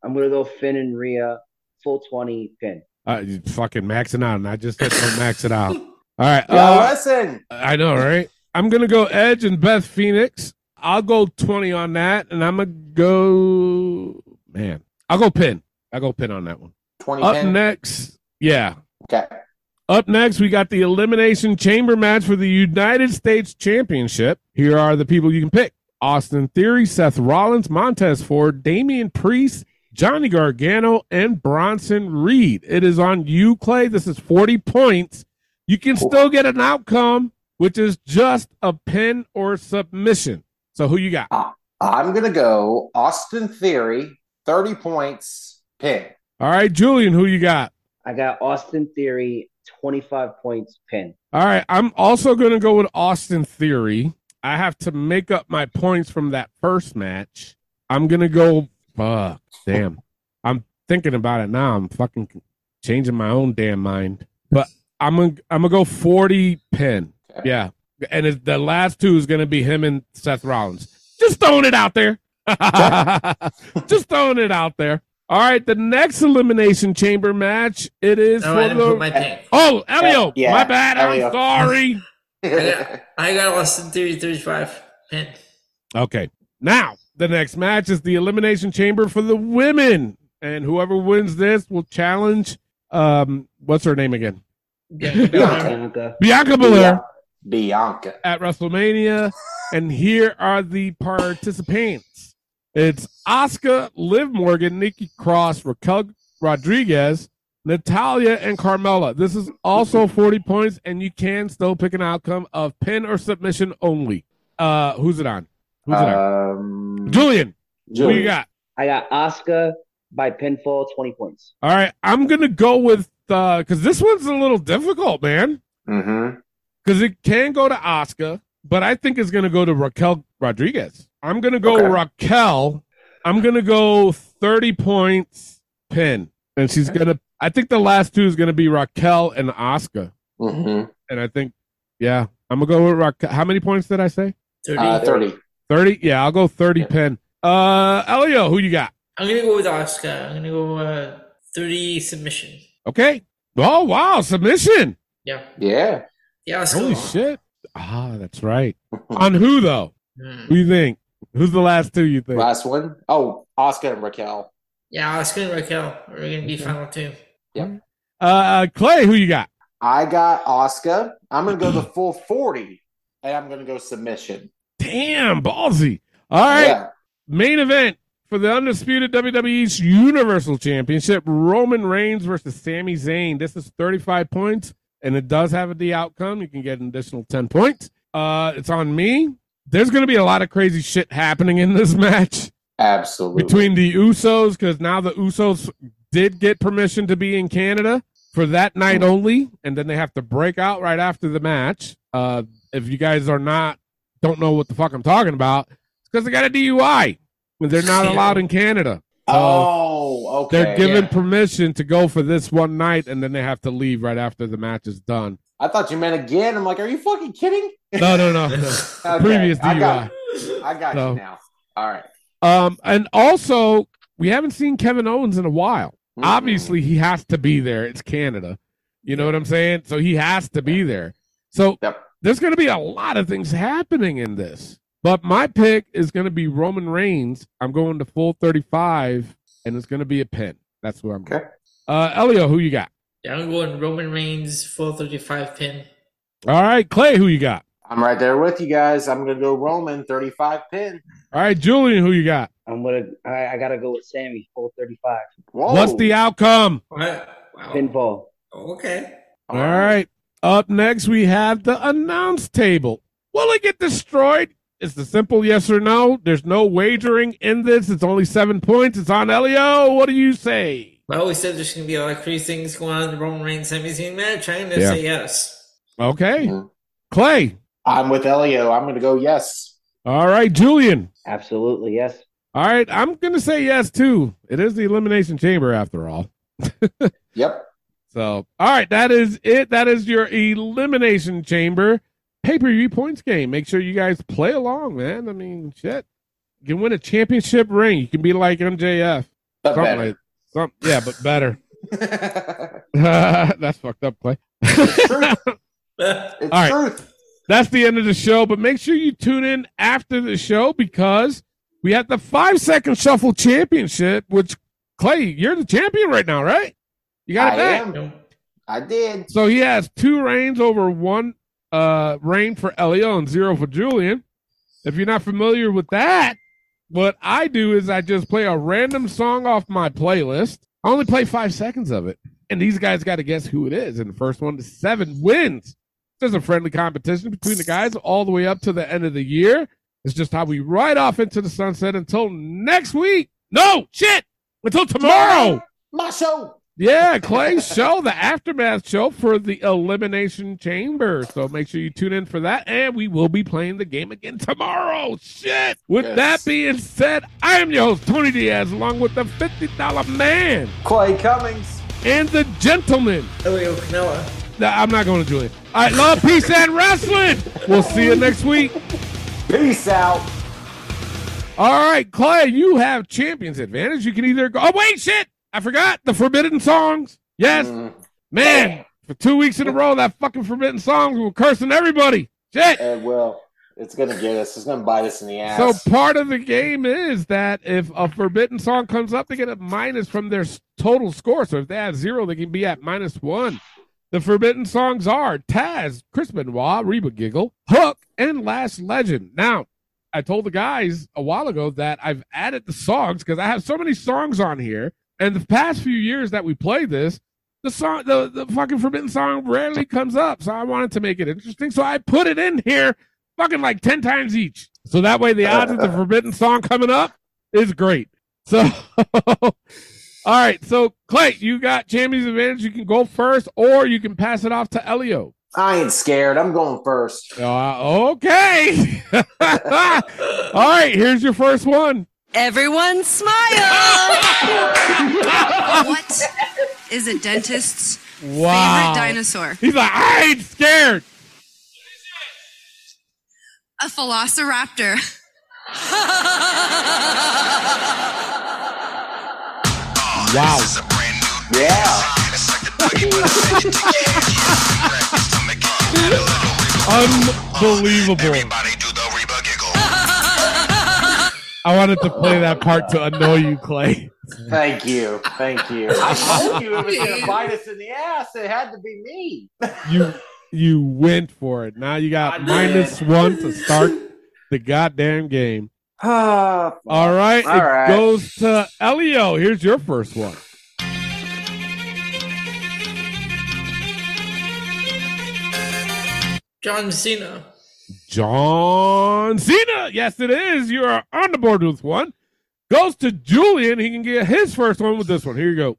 I'm gonna go Finn and Rhea full twenty pin. Uh, you fucking maxing out, and I just said don't max it out. All right, Yo, uh, listen. I know, right? I'm gonna go Edge and Beth Phoenix. I'll go 20 on that, and I'm gonna go man. I'll go pin. I'll go pin on that one. Twenty Up pin. next, yeah. Okay. Up next, we got the Elimination Chamber match for the United States Championship. Here are the people you can pick Austin Theory, Seth Rollins, Montez Ford, Damian Priest, Johnny Gargano, and Bronson Reed. It is on you, Clay. This is 40 points. You can still get an outcome, which is just a pin or submission. So, who you got? Uh, I'm gonna go Austin Theory, 30 points, pin. All right, Julian, who you got? I got Austin Theory, 25 points, pin. All right, I'm also going to go with Austin Theory. I have to make up my points from that first match. I'm going to go. Fuck, damn. I'm thinking about it now. I'm fucking changing my own damn mind. But I'm gonna I'm gonna go 40 pin. Yeah, and it, the last two is gonna be him and Seth Rollins. Just throwing it out there. Just throwing it out there. All right, the next elimination chamber match. It is Oh, for I didn't the. put my pick. Oh, Elio, Yeah, my bad. Elio. I'm sorry. I got, I got Austin Theory 35. Pin. Okay. Now, the next match is the Elimination Chamber for the women. And whoever wins this will challenge um what's her name again? Bianca. Bianca Belair Bianca. at WrestleMania. And here are the participants. It's Asuka, Liv Morgan, Nikki Cross, Raquel Rodriguez, Natalya, and Carmella. This is also 40 points, and you can still pick an outcome of pin or submission only. Uh who's it on? Who's it on? Um, Julian. Who you got? I got Asuka by pinfall, 20 points. All right, I'm gonna go with uh because this one's a little difficult, man. Mm-hmm. Because it can go to Asuka, but I think it's gonna go to Raquel Rodriguez. I'm gonna go Okay. Raquel. I'm gonna go 30 points pin, and she's gonna. I think the last two is gonna be Raquel and Asuka, Mm-hmm. and I think, yeah, I'm gonna go with Raquel. How many points did I say? 30. Uh, 30. 30. Yeah, I'll go 30 pin. Uh, Elio, who you got? I'm going to go with Asuka. I'm going to go uh, 30 submission. Okay. Oh wow, submission. Yeah. Yeah. Yeah, Asuka. Holy shit. Ah, that's right. On who though? Hmm. Who you think? Who's the last two you think? Last one. Oh, Asuka and Raquel. Yeah, Asuka and Raquel are going to be final two. Yep. Uh, Clay, who you got? I got Asuka. I'm gonna go the full 40, and I'm gonna go submission. Damn, ballsy. All right. Yeah. Main event for the undisputed WWE's Universal Championship Roman Reigns versus Sami Zayn. This is 35 points, and it does have the outcome. You can get an additional 10 points. Uh, it's on me. There's going to be a lot of crazy shit happening in this match Absolutely. between the Usos because now the Usos did get permission to be in Canada for that night only, and then they have to break out right after the match. Uh, if you guys are not don't know what the fuck I'm talking about, it's because they got a DUI. They're not allowed in Canada. So oh, okay. they're given yeah. permission to go for this one night, and then they have to leave right after the match is done. I thought you meant again. I'm like, are you fucking kidding? No, no, no. Okay, Previous I got, I got So- you now. All right. Um, and also, we haven't seen Kevin Owens in a while. Obviously, he has to be there. It's Canada. You know what I'm saying? So he has to be there. So there's going to be a lot of things happening in this. But my pick is going to be Roman Reigns. I'm going to full 35, and it's going to be a pin. That's where I'm going. Uh, Elio, who you got? Yeah, I'm going Roman Reigns, full 35 pin. All right, Clay, who you got? I'm right there with you guys. I'm gonna go Roman 35 pin. All right, Julian, who you got? I'm gonna. I, I gotta go with Sami, full 35. What's the outcome? Pinfall. Okay. All right. Up next, we have the announce table. Will it get destroyed? It's the simple yes or no. There's no wagering in this. It's only seven points. It's on Elio. What do you say? I always said there's going to be a lot of crazy things going on in the Roman Reigns Sami Zayn match. I'm going to Yeah. say yes. Okay. Clay. I'm with Elio. I'm gonna go yes. All right, Julian. Absolutely, yes. All right, I'm going to say yes too. It is the Elimination Chamber after all. Yep. So, all right, that is it. That is your Elimination Chamber pay per view points game. Make sure you guys play along, man. I mean, shit. You can win a championship ring. You can be like MJF. But Something better. like- some- yeah, but better. That's fucked up, Clay. It's All right. truth. That's the end of the show, but make sure you tune in after the show because we have the five second shuffle championship, which Clay, you're the champion right now, right? You got it I back. am. I did. So he has two reigns over one uh reign for Elio and zero for Julian. If you're not familiar with that, what I do is I just play a random song off my playlist. I only play five seconds of it. And these guys got to guess who it is. And the first one to seven wins. There's a friendly competition between the guys all the way up to the end of the year. It's just how we ride off into the sunset until next week. No, shit. Until tomorrow. My show. Yeah, Clay's show, the aftermath show for the Elimination Chamber. So make sure you tune in for that. And we will be playing the game again tomorrow. Shit. With Yes. that being said, I am your host, Tony Diaz, along with the $50 man Clay Cummings. and the gentleman. Elio Canella. Nah, I'm not going to Julian. All right, love, peace, and wrestling. We'll see you next week. Peace out. All right, Clay, you have champions advantage. You can either go. Oh wait, shit! I forgot the forbidden songs. Yes, Mm. man. For two weeks in a row, that fucking forbidden songs were cursing everybody. Shit. And well, it's gonna get us. It's gonna bite us in the ass. So part of the game is that if a forbidden song comes up, they get a minus from their total score. So if they have zero, they can be at minus one. The forbidden songs are Taz, Chris Benoit, Reba Giggle, Hook, and Lash Legend. Now, I told the guys a while ago that I've added the songs because I have so many songs on here. And the past few years that we played this, the song, the, the fucking forbidden song rarely comes up. So I wanted to make it interesting. So I put it in here fucking like 10 times each. So that way the odds of the forbidden song coming up is great. So, all right. So, Clay, you got Champion's advantage. You can go first or you can pass it off to Elio. I ain't scared. I'm going first. Uh, okay. all right. Here's your first one. Everyone smile. what is a dentist's Wow. favorite dinosaur? He's like, I ain't scared. A velociraptor. Wow. Yeah. Unbelievable. I wanted to play that part to annoy you, Clay. Thank you. Thank you. I told you it was gonna bite us in the ass. It had to be me. You you went for it. Now you got minus one to start the goddamn game. Ah, All right, All it right. goes to Elio. Here's your first one. John Cena. John Cena. Yes, it is. You are on the board with one. Goes to Julian. He can get his first one with this one. Here you go.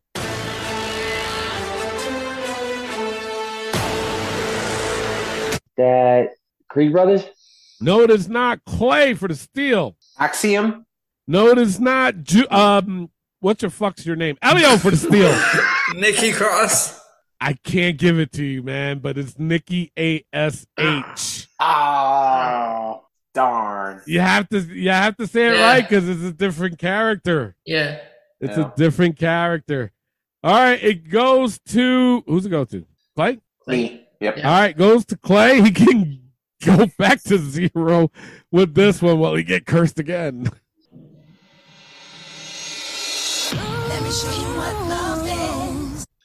That Creed Brothers? No, it is not Clay for the steal. Axiom. No, it is not. Ju- um, what the fuck's your name? Elio for the steal. Nikki Cross. I can't give it to you, man, but it's Nikki A S H. Ah. Oh, darn. You have to, you have to say it Yeah. right because it's a different character. Yeah. It's Yeah. a different character. All right, it goes to who's it go to? Clay. Clay. Yep. All right, goes to Clay. He can go back to zero with this one while he get cursed again.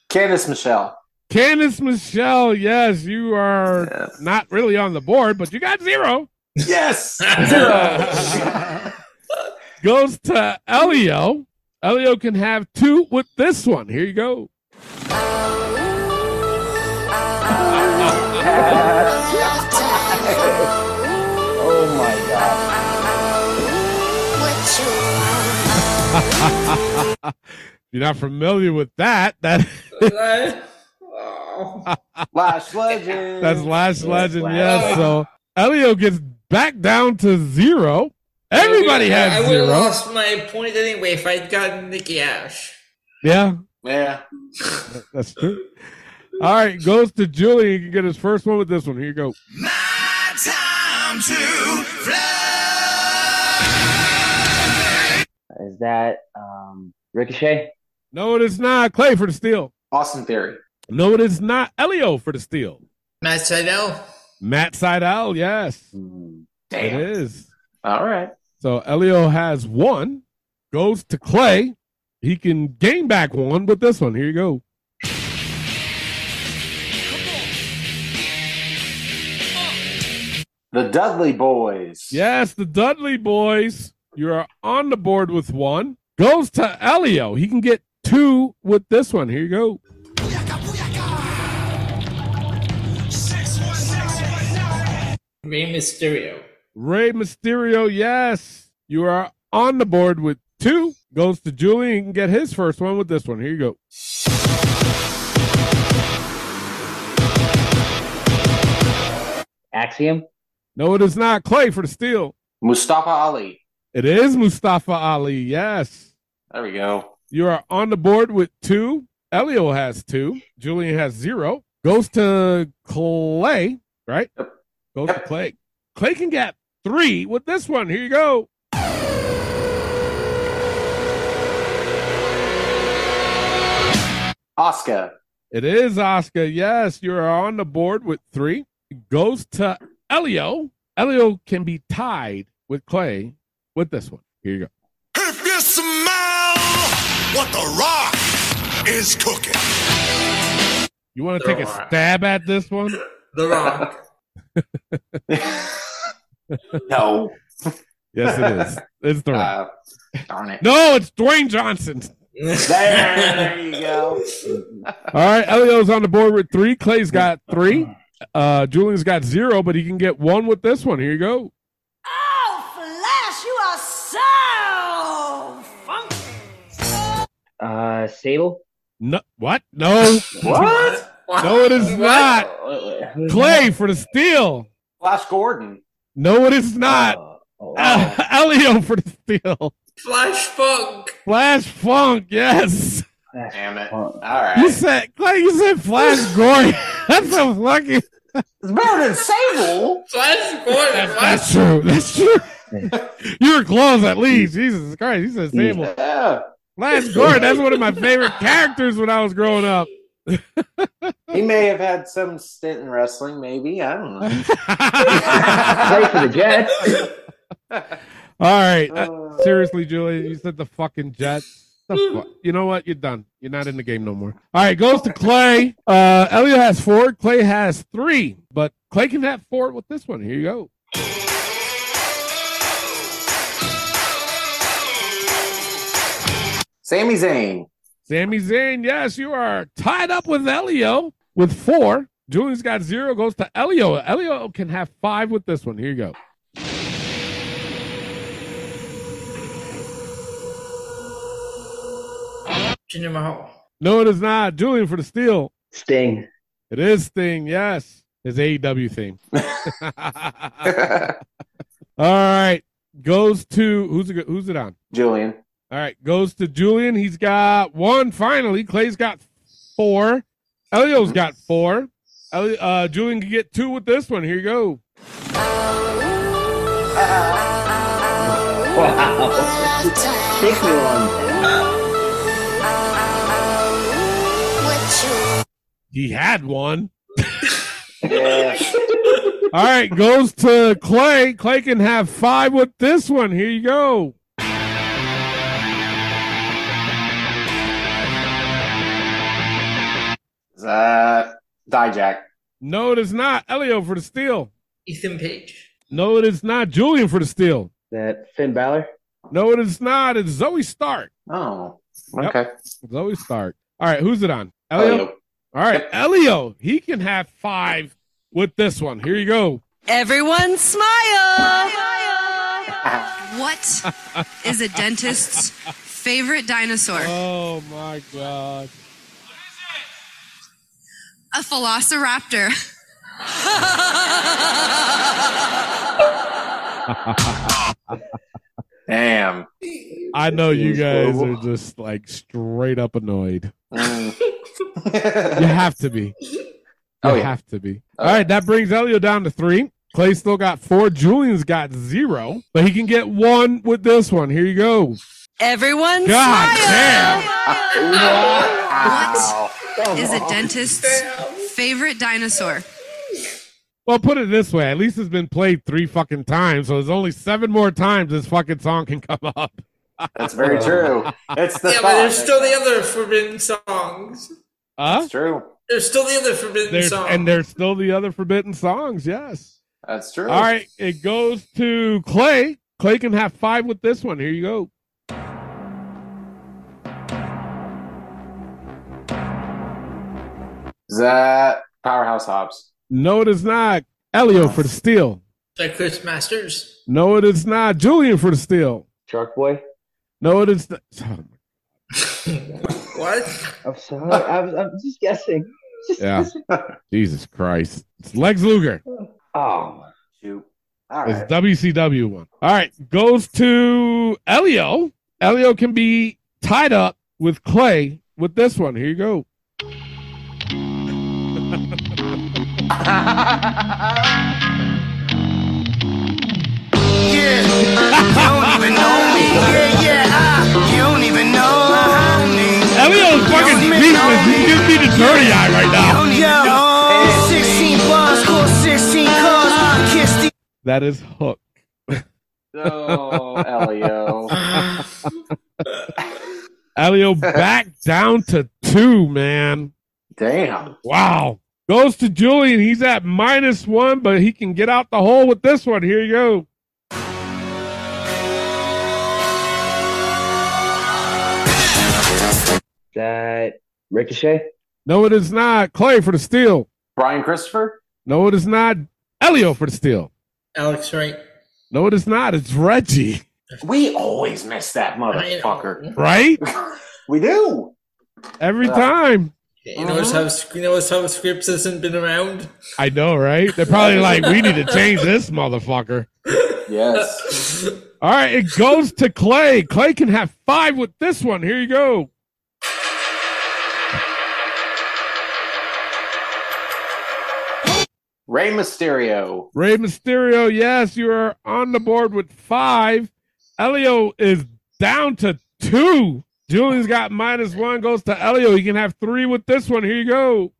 Candice Michelle. Candice Michelle, yes, you are not really on the board, but you got zero. Yes. zero. Goes to Elio. Elio can have two with this one. Here you go. Oh my god. you're not familiar with that, that Lash Legend. that's Lash Legend, Lash yes. So Elio gets back down to zero. Everybody I has would have zero. lost my point anyway if I'd gotten Nikki Ash. Yeah, Yeah. that's true. All right, goes to Julie. He can get his first one with this one. Here you go. My time to fly. Is that um, Ricochet? No, it is not. Clay for the steal. Austin Theory. No, it is not Elio for the steal. Matt Sydal. Matt Sydal, yes. Mm-hmm. Damn. It is. All right. So Elio has one, goes to Clay. He can gain back one with this one. Here you go. The Dudley Boys. Yes, the Dudley Boys. You are on the board with one. Goes to Elio. He can get two with this one. Here you go. Rey Mysterio. Rey Mysterio, yes. You are on the board with two. Goes to Julian. He can get his first one with this one. Here you go. Axiom. No, it is not. Clay for the steal. Mustafa Ali. It is Mustafa Ali. Yes. There we go. You are on the board with two. Elio has two. Julian has zero. Goes to Clay, right? Goes to Clay. Clay can get three with this one. Here you go. Oscar. It is Oscar. Yes, you are on the board with three. Goes to Elio. Elio can be tied with Clay with this one. Here you go. If you smell what the rock is cooking. You want to take a stab at this one? The Rock. No. Yes, it is. It's the Uh, darn it. No, it's Dwayne Johnson. There you go. All right, Elio's on the board with three. Clay's got three. Uh, Julian's got zero, but he can get one with this one. Here you go. Oh, Flash, you are so funky. Uh, Sable. No, what? No. What? No, it is not. Clay for the steal. Flash Gordon. No, it is not. Uh, Elio for the steal. Flash Funk. Flash Funk, yes. Damn it. All right. You said Clay. You said Flash Gordon. That's so lucky. It's better than Sable. Flash Gordon. That's true. That's true. you were close at least. Jesus Christ. You said Sable. Yeah. Flash Gordon. That's one of my favorite characters when I was growing up. He may have had some stint in wrestling, maybe. I don't know. Play for the Jets. All right. Uh, seriously, Julie, you said the fucking Jets. The fu- you know what? You're done. You're not in the game no more. All right, goes to Clay. Uh, Elio has four. Clay has three, but Clay can have four with this one. Here you go. Sami Zayn. Sami Zayn, yes, you are tied up with Elio with four. Julian's got zero, goes to Elio. Elio can have five with this one. Here you go. Jinder Mahal. No, it is not. Julian for the steal. Sting. It is Sting, yes. His AEW theme. All right. Goes to who's it who's it on? Julian. All right, goes to Julian. He's got one finally. Clay's got four. Elio's got four. Uh, Julian can get two with this one. Here you go. Wow. Me on. He had one. Yeah. All right, goes to Clay. Clay can have five with this one. Here you go. Uh, Jack? No, it is not. Elio for the steal. Ethan Page. No, it is not. Julian for the steal. That Finn Balor. No, it is not. It's Zoey Stark. Oh, Yep. okay. Zoey Stark. All right, who's it on? Elio. Elio. All right, Elio. He can have five with this one. Here you go. Everyone smile. What is a dentist's favorite dinosaur? Oh my god. A velociraptor. Damn. I know you guys are just like straight up annoyed. Mm. You have to be. You Oh, yeah. have to be. All right, that brings Elio down to three. Clay still got four. Julian's got zero, but he can get one with this one. Here you go. Everyone God smile. Wow. What is a dentist's favorite dinosaur? Well, put it this way: at least it's been played three fucking times, so there's only seven more times this fucking song can come up. That's very true. It's the yeah, thought. but there's still the other forbidden songs. Huh? That's true. There's still the other forbidden There's, songs. and there's still the other forbidden songs. Yes. That's true. All right, it goes to Clay. Clay can have five with this one. Here you go. That Powerhouse Hobbs? No, it is not. Elio for the steal. Is that Chris Masters? No, it is not. Julian for the steal. Shark Boy. No, it is. Not. What? I'm sorry. I was, I'm just guessing. Just Yeah. guessing. Jesus Christ. It's Lex Luger. Oh. Shoot. All It's right. WCW one. All right, goes to Elio. Elio can be tied up with Clay with this one. Here you go. Yeah, you don't even know me. Yeah, yeah, ah, you don't even know me. Elio's fucking speechless. He gives me the dirty eye right now. Yo, 16 bars, score 16 cars, kiss the That is Hook. Oh, Elio. Elio back down to two, man. Damn. Wow. Goes to Julian. He's at minus one, but he can get out the hole with this one. Here you go. That Ricochet. No, it is not. Clay for the steal. Brian Christopher? No, it is not. Elio for the steal. Alex Wright. No, it is not. It's Reggie. We always miss that motherfucker. Right? we do. Every Yeah. time. You notice uh-huh. how you notice how scripts hasn't been around. I know, right? They're probably like, we need to change this motherfucker. Yes. All right, it goes to Clay. Clay can have five with this one. Here you go. Rey Mysterio. Rey Mysterio, yes, you are on the board with five. Elio is down to two. Julian's got minus one, goes to Elio. You can have three with this one. Here you go.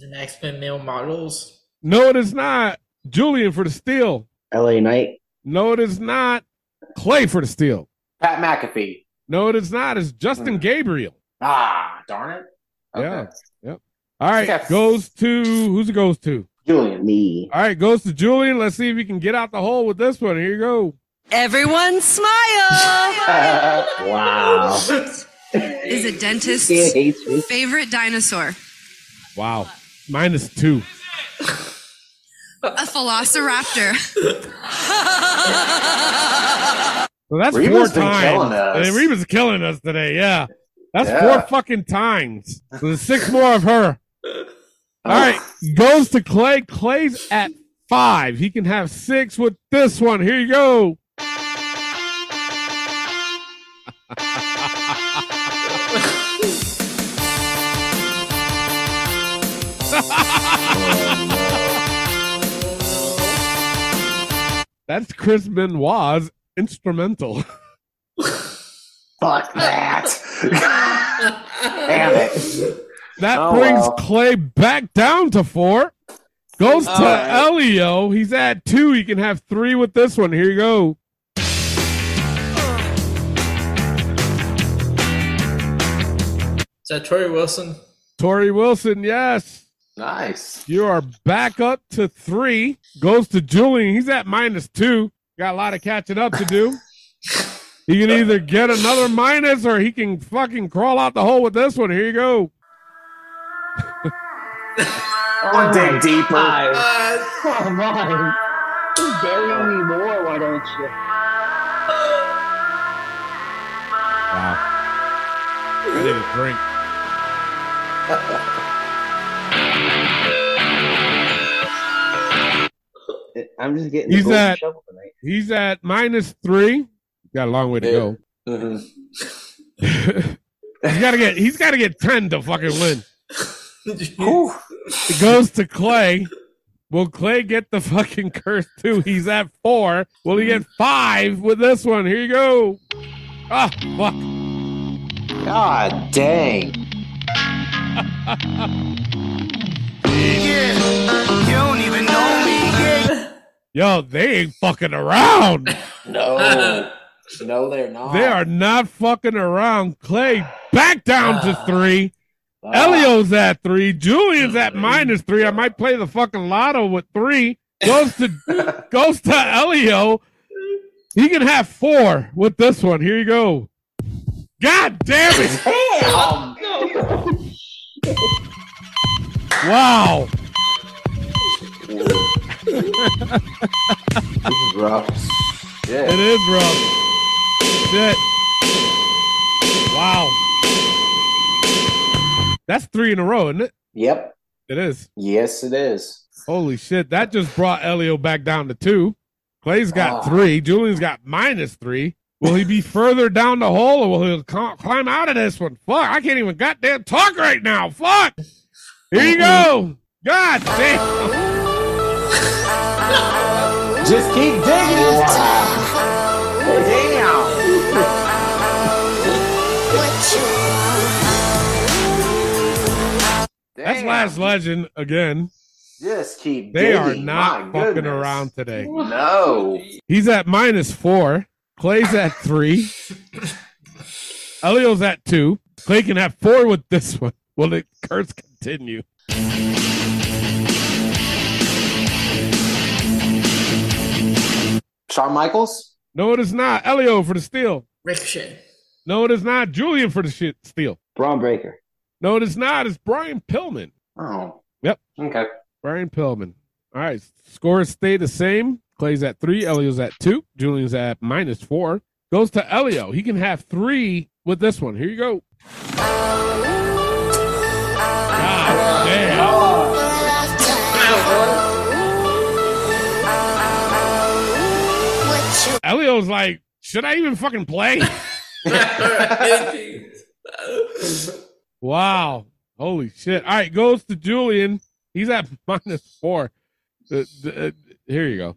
The X Men male models. No, it is not. Julian for the steal. LA Knight. No, it is not. Clay for the steal. Pat McAfee. No, it is not. It's Justin Gabriel. Ah, darn it. Yeah. Yep. All right. Yes. Goes to who's it goes to? Julian. Me. All right, goes to Julian. Let's see if he can get out the hole with this one. Here you go. Everyone smile. Wow. Is a He dentist's favorite dinosaur Wow. Minus two. a velociraptor. Well, that's Reba's four times. killing us. And Reba's killing us today. Yeah. That's Yeah. four fucking times. So there's six more of her. All right. Goes to Clay. Clay's at five. He can have six with this one. Here you go. That's Chris Benoit's instrumental. Fuck that. Damn it. That Oh, brings well. Clay back down to four. Goes to All right. Elio. He's at two. He can have three with this one. Here you go. Is that Torrie Wilson? Torrie Wilson, yes. Nice. You are back up to three. Goes to Julian. He's at minus two. Got a lot of catching up to do. he can either get another minus or he can fucking crawl out the hole with this one. Here you go. Or dig deeper. Come on. Just bury me more, why don't you? Wow. I need a drink. I'm just getting He's at shovel tonight. he's at minus three. Got a long way to go. Mhm. he's gotta get he's gotta get ten to fucking win. Whew. It goes to Clay. Will Clay get the fucking curse too? He's at four. Will he get five with this one? Here you go. Ah, fuck. God dang. Yeah, you don't even know me. Yeah, Yo, they ain't fucking around. No. no, they're not. They are not fucking around. Clay back down to three. Ah. Elio's at three. Julian's at minus three. I might play the fucking lotto with three. Goes to goes to Elio. He can have four with this one. Here you go. God damn it! Um, wow. This is rough. Yeah. It is rough. Shit. Wow. That's three in a row, isn't it? Yep. It is. Yes, it is. Holy shit. That just brought Elio back down to two. Clay's got Ah. three. Julian's got minus three. Will he be further down the hole or will he climb out of this one? Fuck, I can't even goddamn talk right now. Fuck. Here you go. God damn. Just keep digging. Damn. That's Lash Legend again. Just keep They are not My fucking goodness. around today. No. He's at minus four. Clay's at three. Elio's at two. Clay can have four with this one. Will the curse continue? Shawn Michaels? No, it is not. Elio for the steal. Ricochet. No, it is not. Julian for the shit steal. Bron Breakker. No, it is not. It's Brian Pillman. Oh. Yep. Okay. Brian Pillman. All right. Scores stay the same. Clay's at three. Elio's at two. Julian's at minus four. Goes to Elio. He can have three with this one. Here you go. God damn. Elio's like, should I even fucking play? wow. Holy shit. All right, goes to Julian. He's at minus four. Uh, uh, here you go.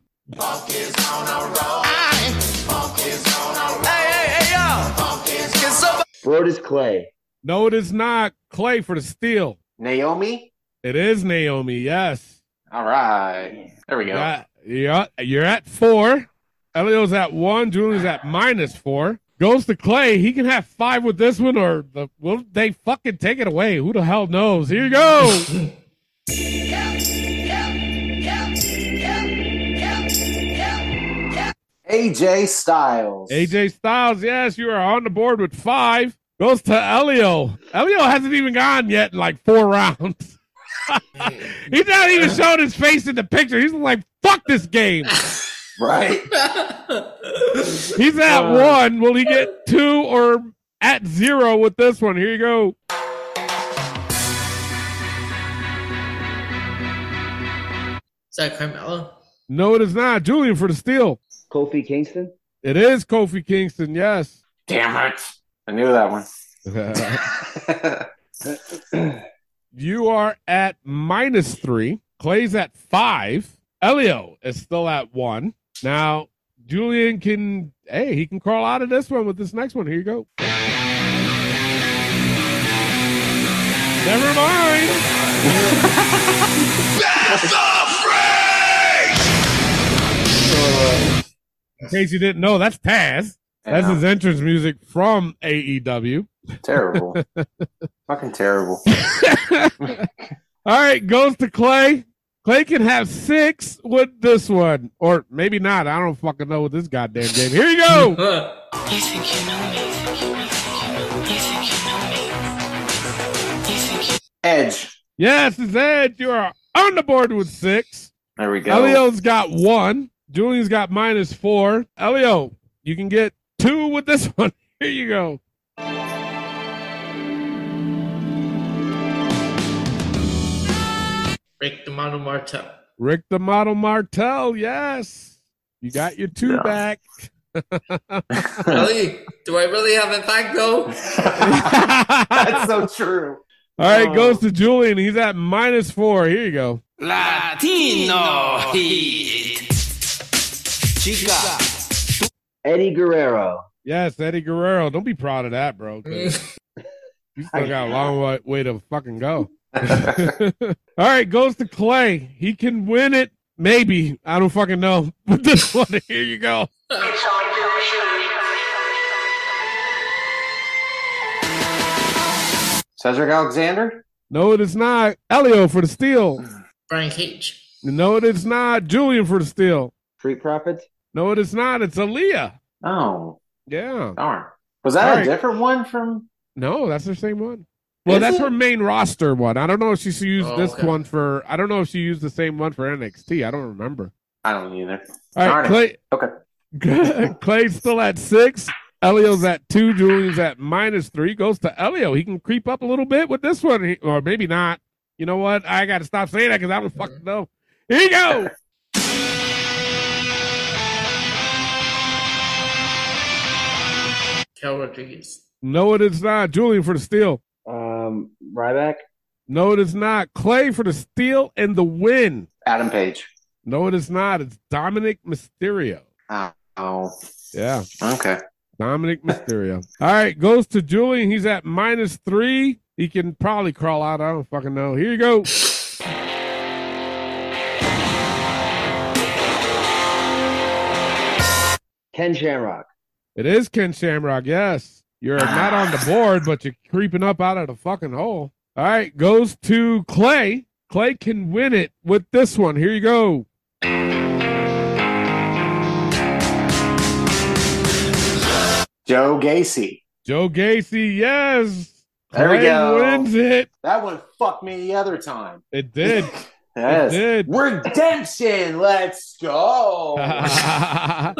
Brodus Clay. No, it is not. Clay for the steal. Naomi? It is Naomi, yes. All right. There we go. Yeah, yeah, you're at four. Elio's at one. Julian's at minus four. Goes to Clay. He can have five with this one, or the will they fucking take it away? Who the hell knows? Here you go. AJ Styles. AJ Styles, yes, you are on the board with five. Goes to Elio. Elio hasn't even gone yet in like four rounds. He's not even showing his face in the picture. He's like, fuck this game. Right. He's at Uh. one. Will he get two or at zero with this one? Here you go. Is that Carmelo? No, it is not. Julian for the steal. Kofi Kingston. It is Kofi Kingston, yes. Damn it. I knew that one. you are at minus three. Clay's at five. Elio is still at one. Now, Julian can, hey, he can crawl out of this one with this next one. Here you go. Never mind. In case you didn't know, that's Taz. That's his entrance music from AEW. terrible. Fucking terrible. All right, goes to Clay. Clay can have six with this one, or maybe not. I don't fucking know with this goddamn game. Here you go. You think you know me? You think you know me? You think you Edge. Yes, it's Edge. You are on the board with six. There we go. Elio's got one. Julian's got minus four. Elio, you can get two with this one. Here you go. Rick the Model Martel. Rick the Model Martel. Yes, you got your two Yeah. back. Really? Do I really have it back though? That's so true. All right, oh. goes to Julian. He's at minus four. Here you go. Latino Heat. Chica. Eddie Guerrero. Yes, Eddie Guerrero. Don't be proud of that, bro. You still got a long way, way to fucking go. All right, goes to Clay. He can win it. Maybe. I don't fucking know. But this one, here you go. Cedric Alexander? No, it is not. Elio for the steal. Brian Cage. No, it is not. Julian for the steal. Street Profits? No, it is not. It's Aliyah. Oh, Yeah. darn. Was that All a right. different one from? No, that's the same one. Well, Is that's it? her main roster one. I don't know if she used Oh, this okay. one for. I don't know if she used the same one for NXT. I don't remember. I don't either. All right, Clay. it. Okay. Clay's still at six. Elio's at two. Julian's at minus three. Goes to Elio. He can creep up a little bit with this one, He- or maybe not. You know what? I got to stop saying that because I don't fucking know. Here you go. Cal Rodriguez. No, it is not. Julian for the steal. Um, Ryback? No, it is not. Clay for the steal and the win. Adam Page. No, it is not. It's Dominik Mysterio. Oh. Yeah. Okay. Dominik Mysterio. All right, goes to Julian. He's at minus three. He can probably crawl out. I don't fucking know. Here you go. Ken Shamrock. It is Ken Shamrock. Yes. You're not on the board, but you're creeping up out of the fucking hole. All right, goes to Clay. Clay can win it with this one. Here you go. Joe Gacy. Joe Gacy, yes. There we go. wins it. That one fucked me the other time. It did. Yes. It did. Redemption. Let's go.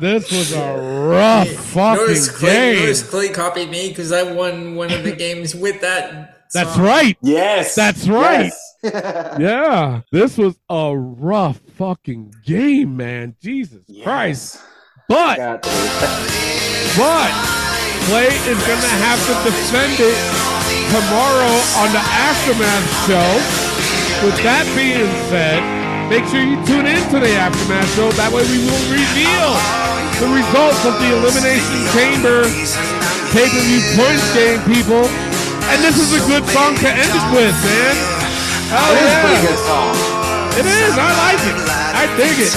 this was a rough fucking notice Clay, game. notice Clay copied me because I won one of the games with that. That's song. right. Yes. That's right. Yes. Yeah. This was a rough fucking game, man. Jesus Christ. But but Clay is gonna have to defend it tomorrow on the aftermath show. With that being said, make sure you tune in to the aftermath show. That way we will reveal the results of the Elimination Chamber pay-per-view points game, people. And this is a good song to end it with, man. Oh It is a yeah. pretty good song. It is. I like it. I dig it.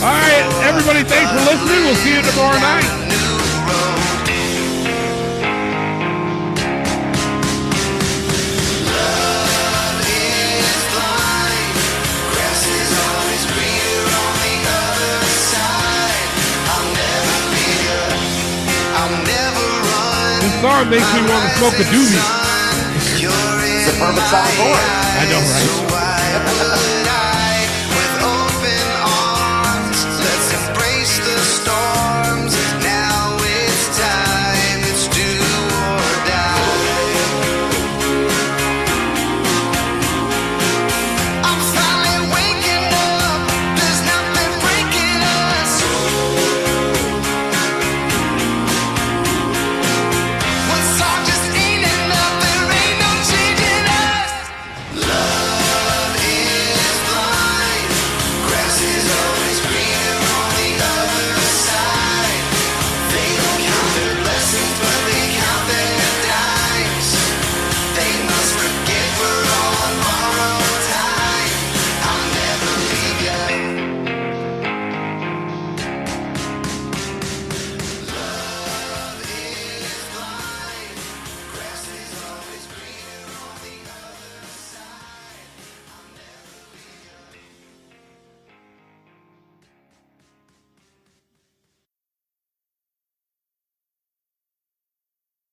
All right, everybody. Thanks for listening. We'll see you tomorrow night. Song makes me want to smoke a doobie. It's a perfect it. I know, right?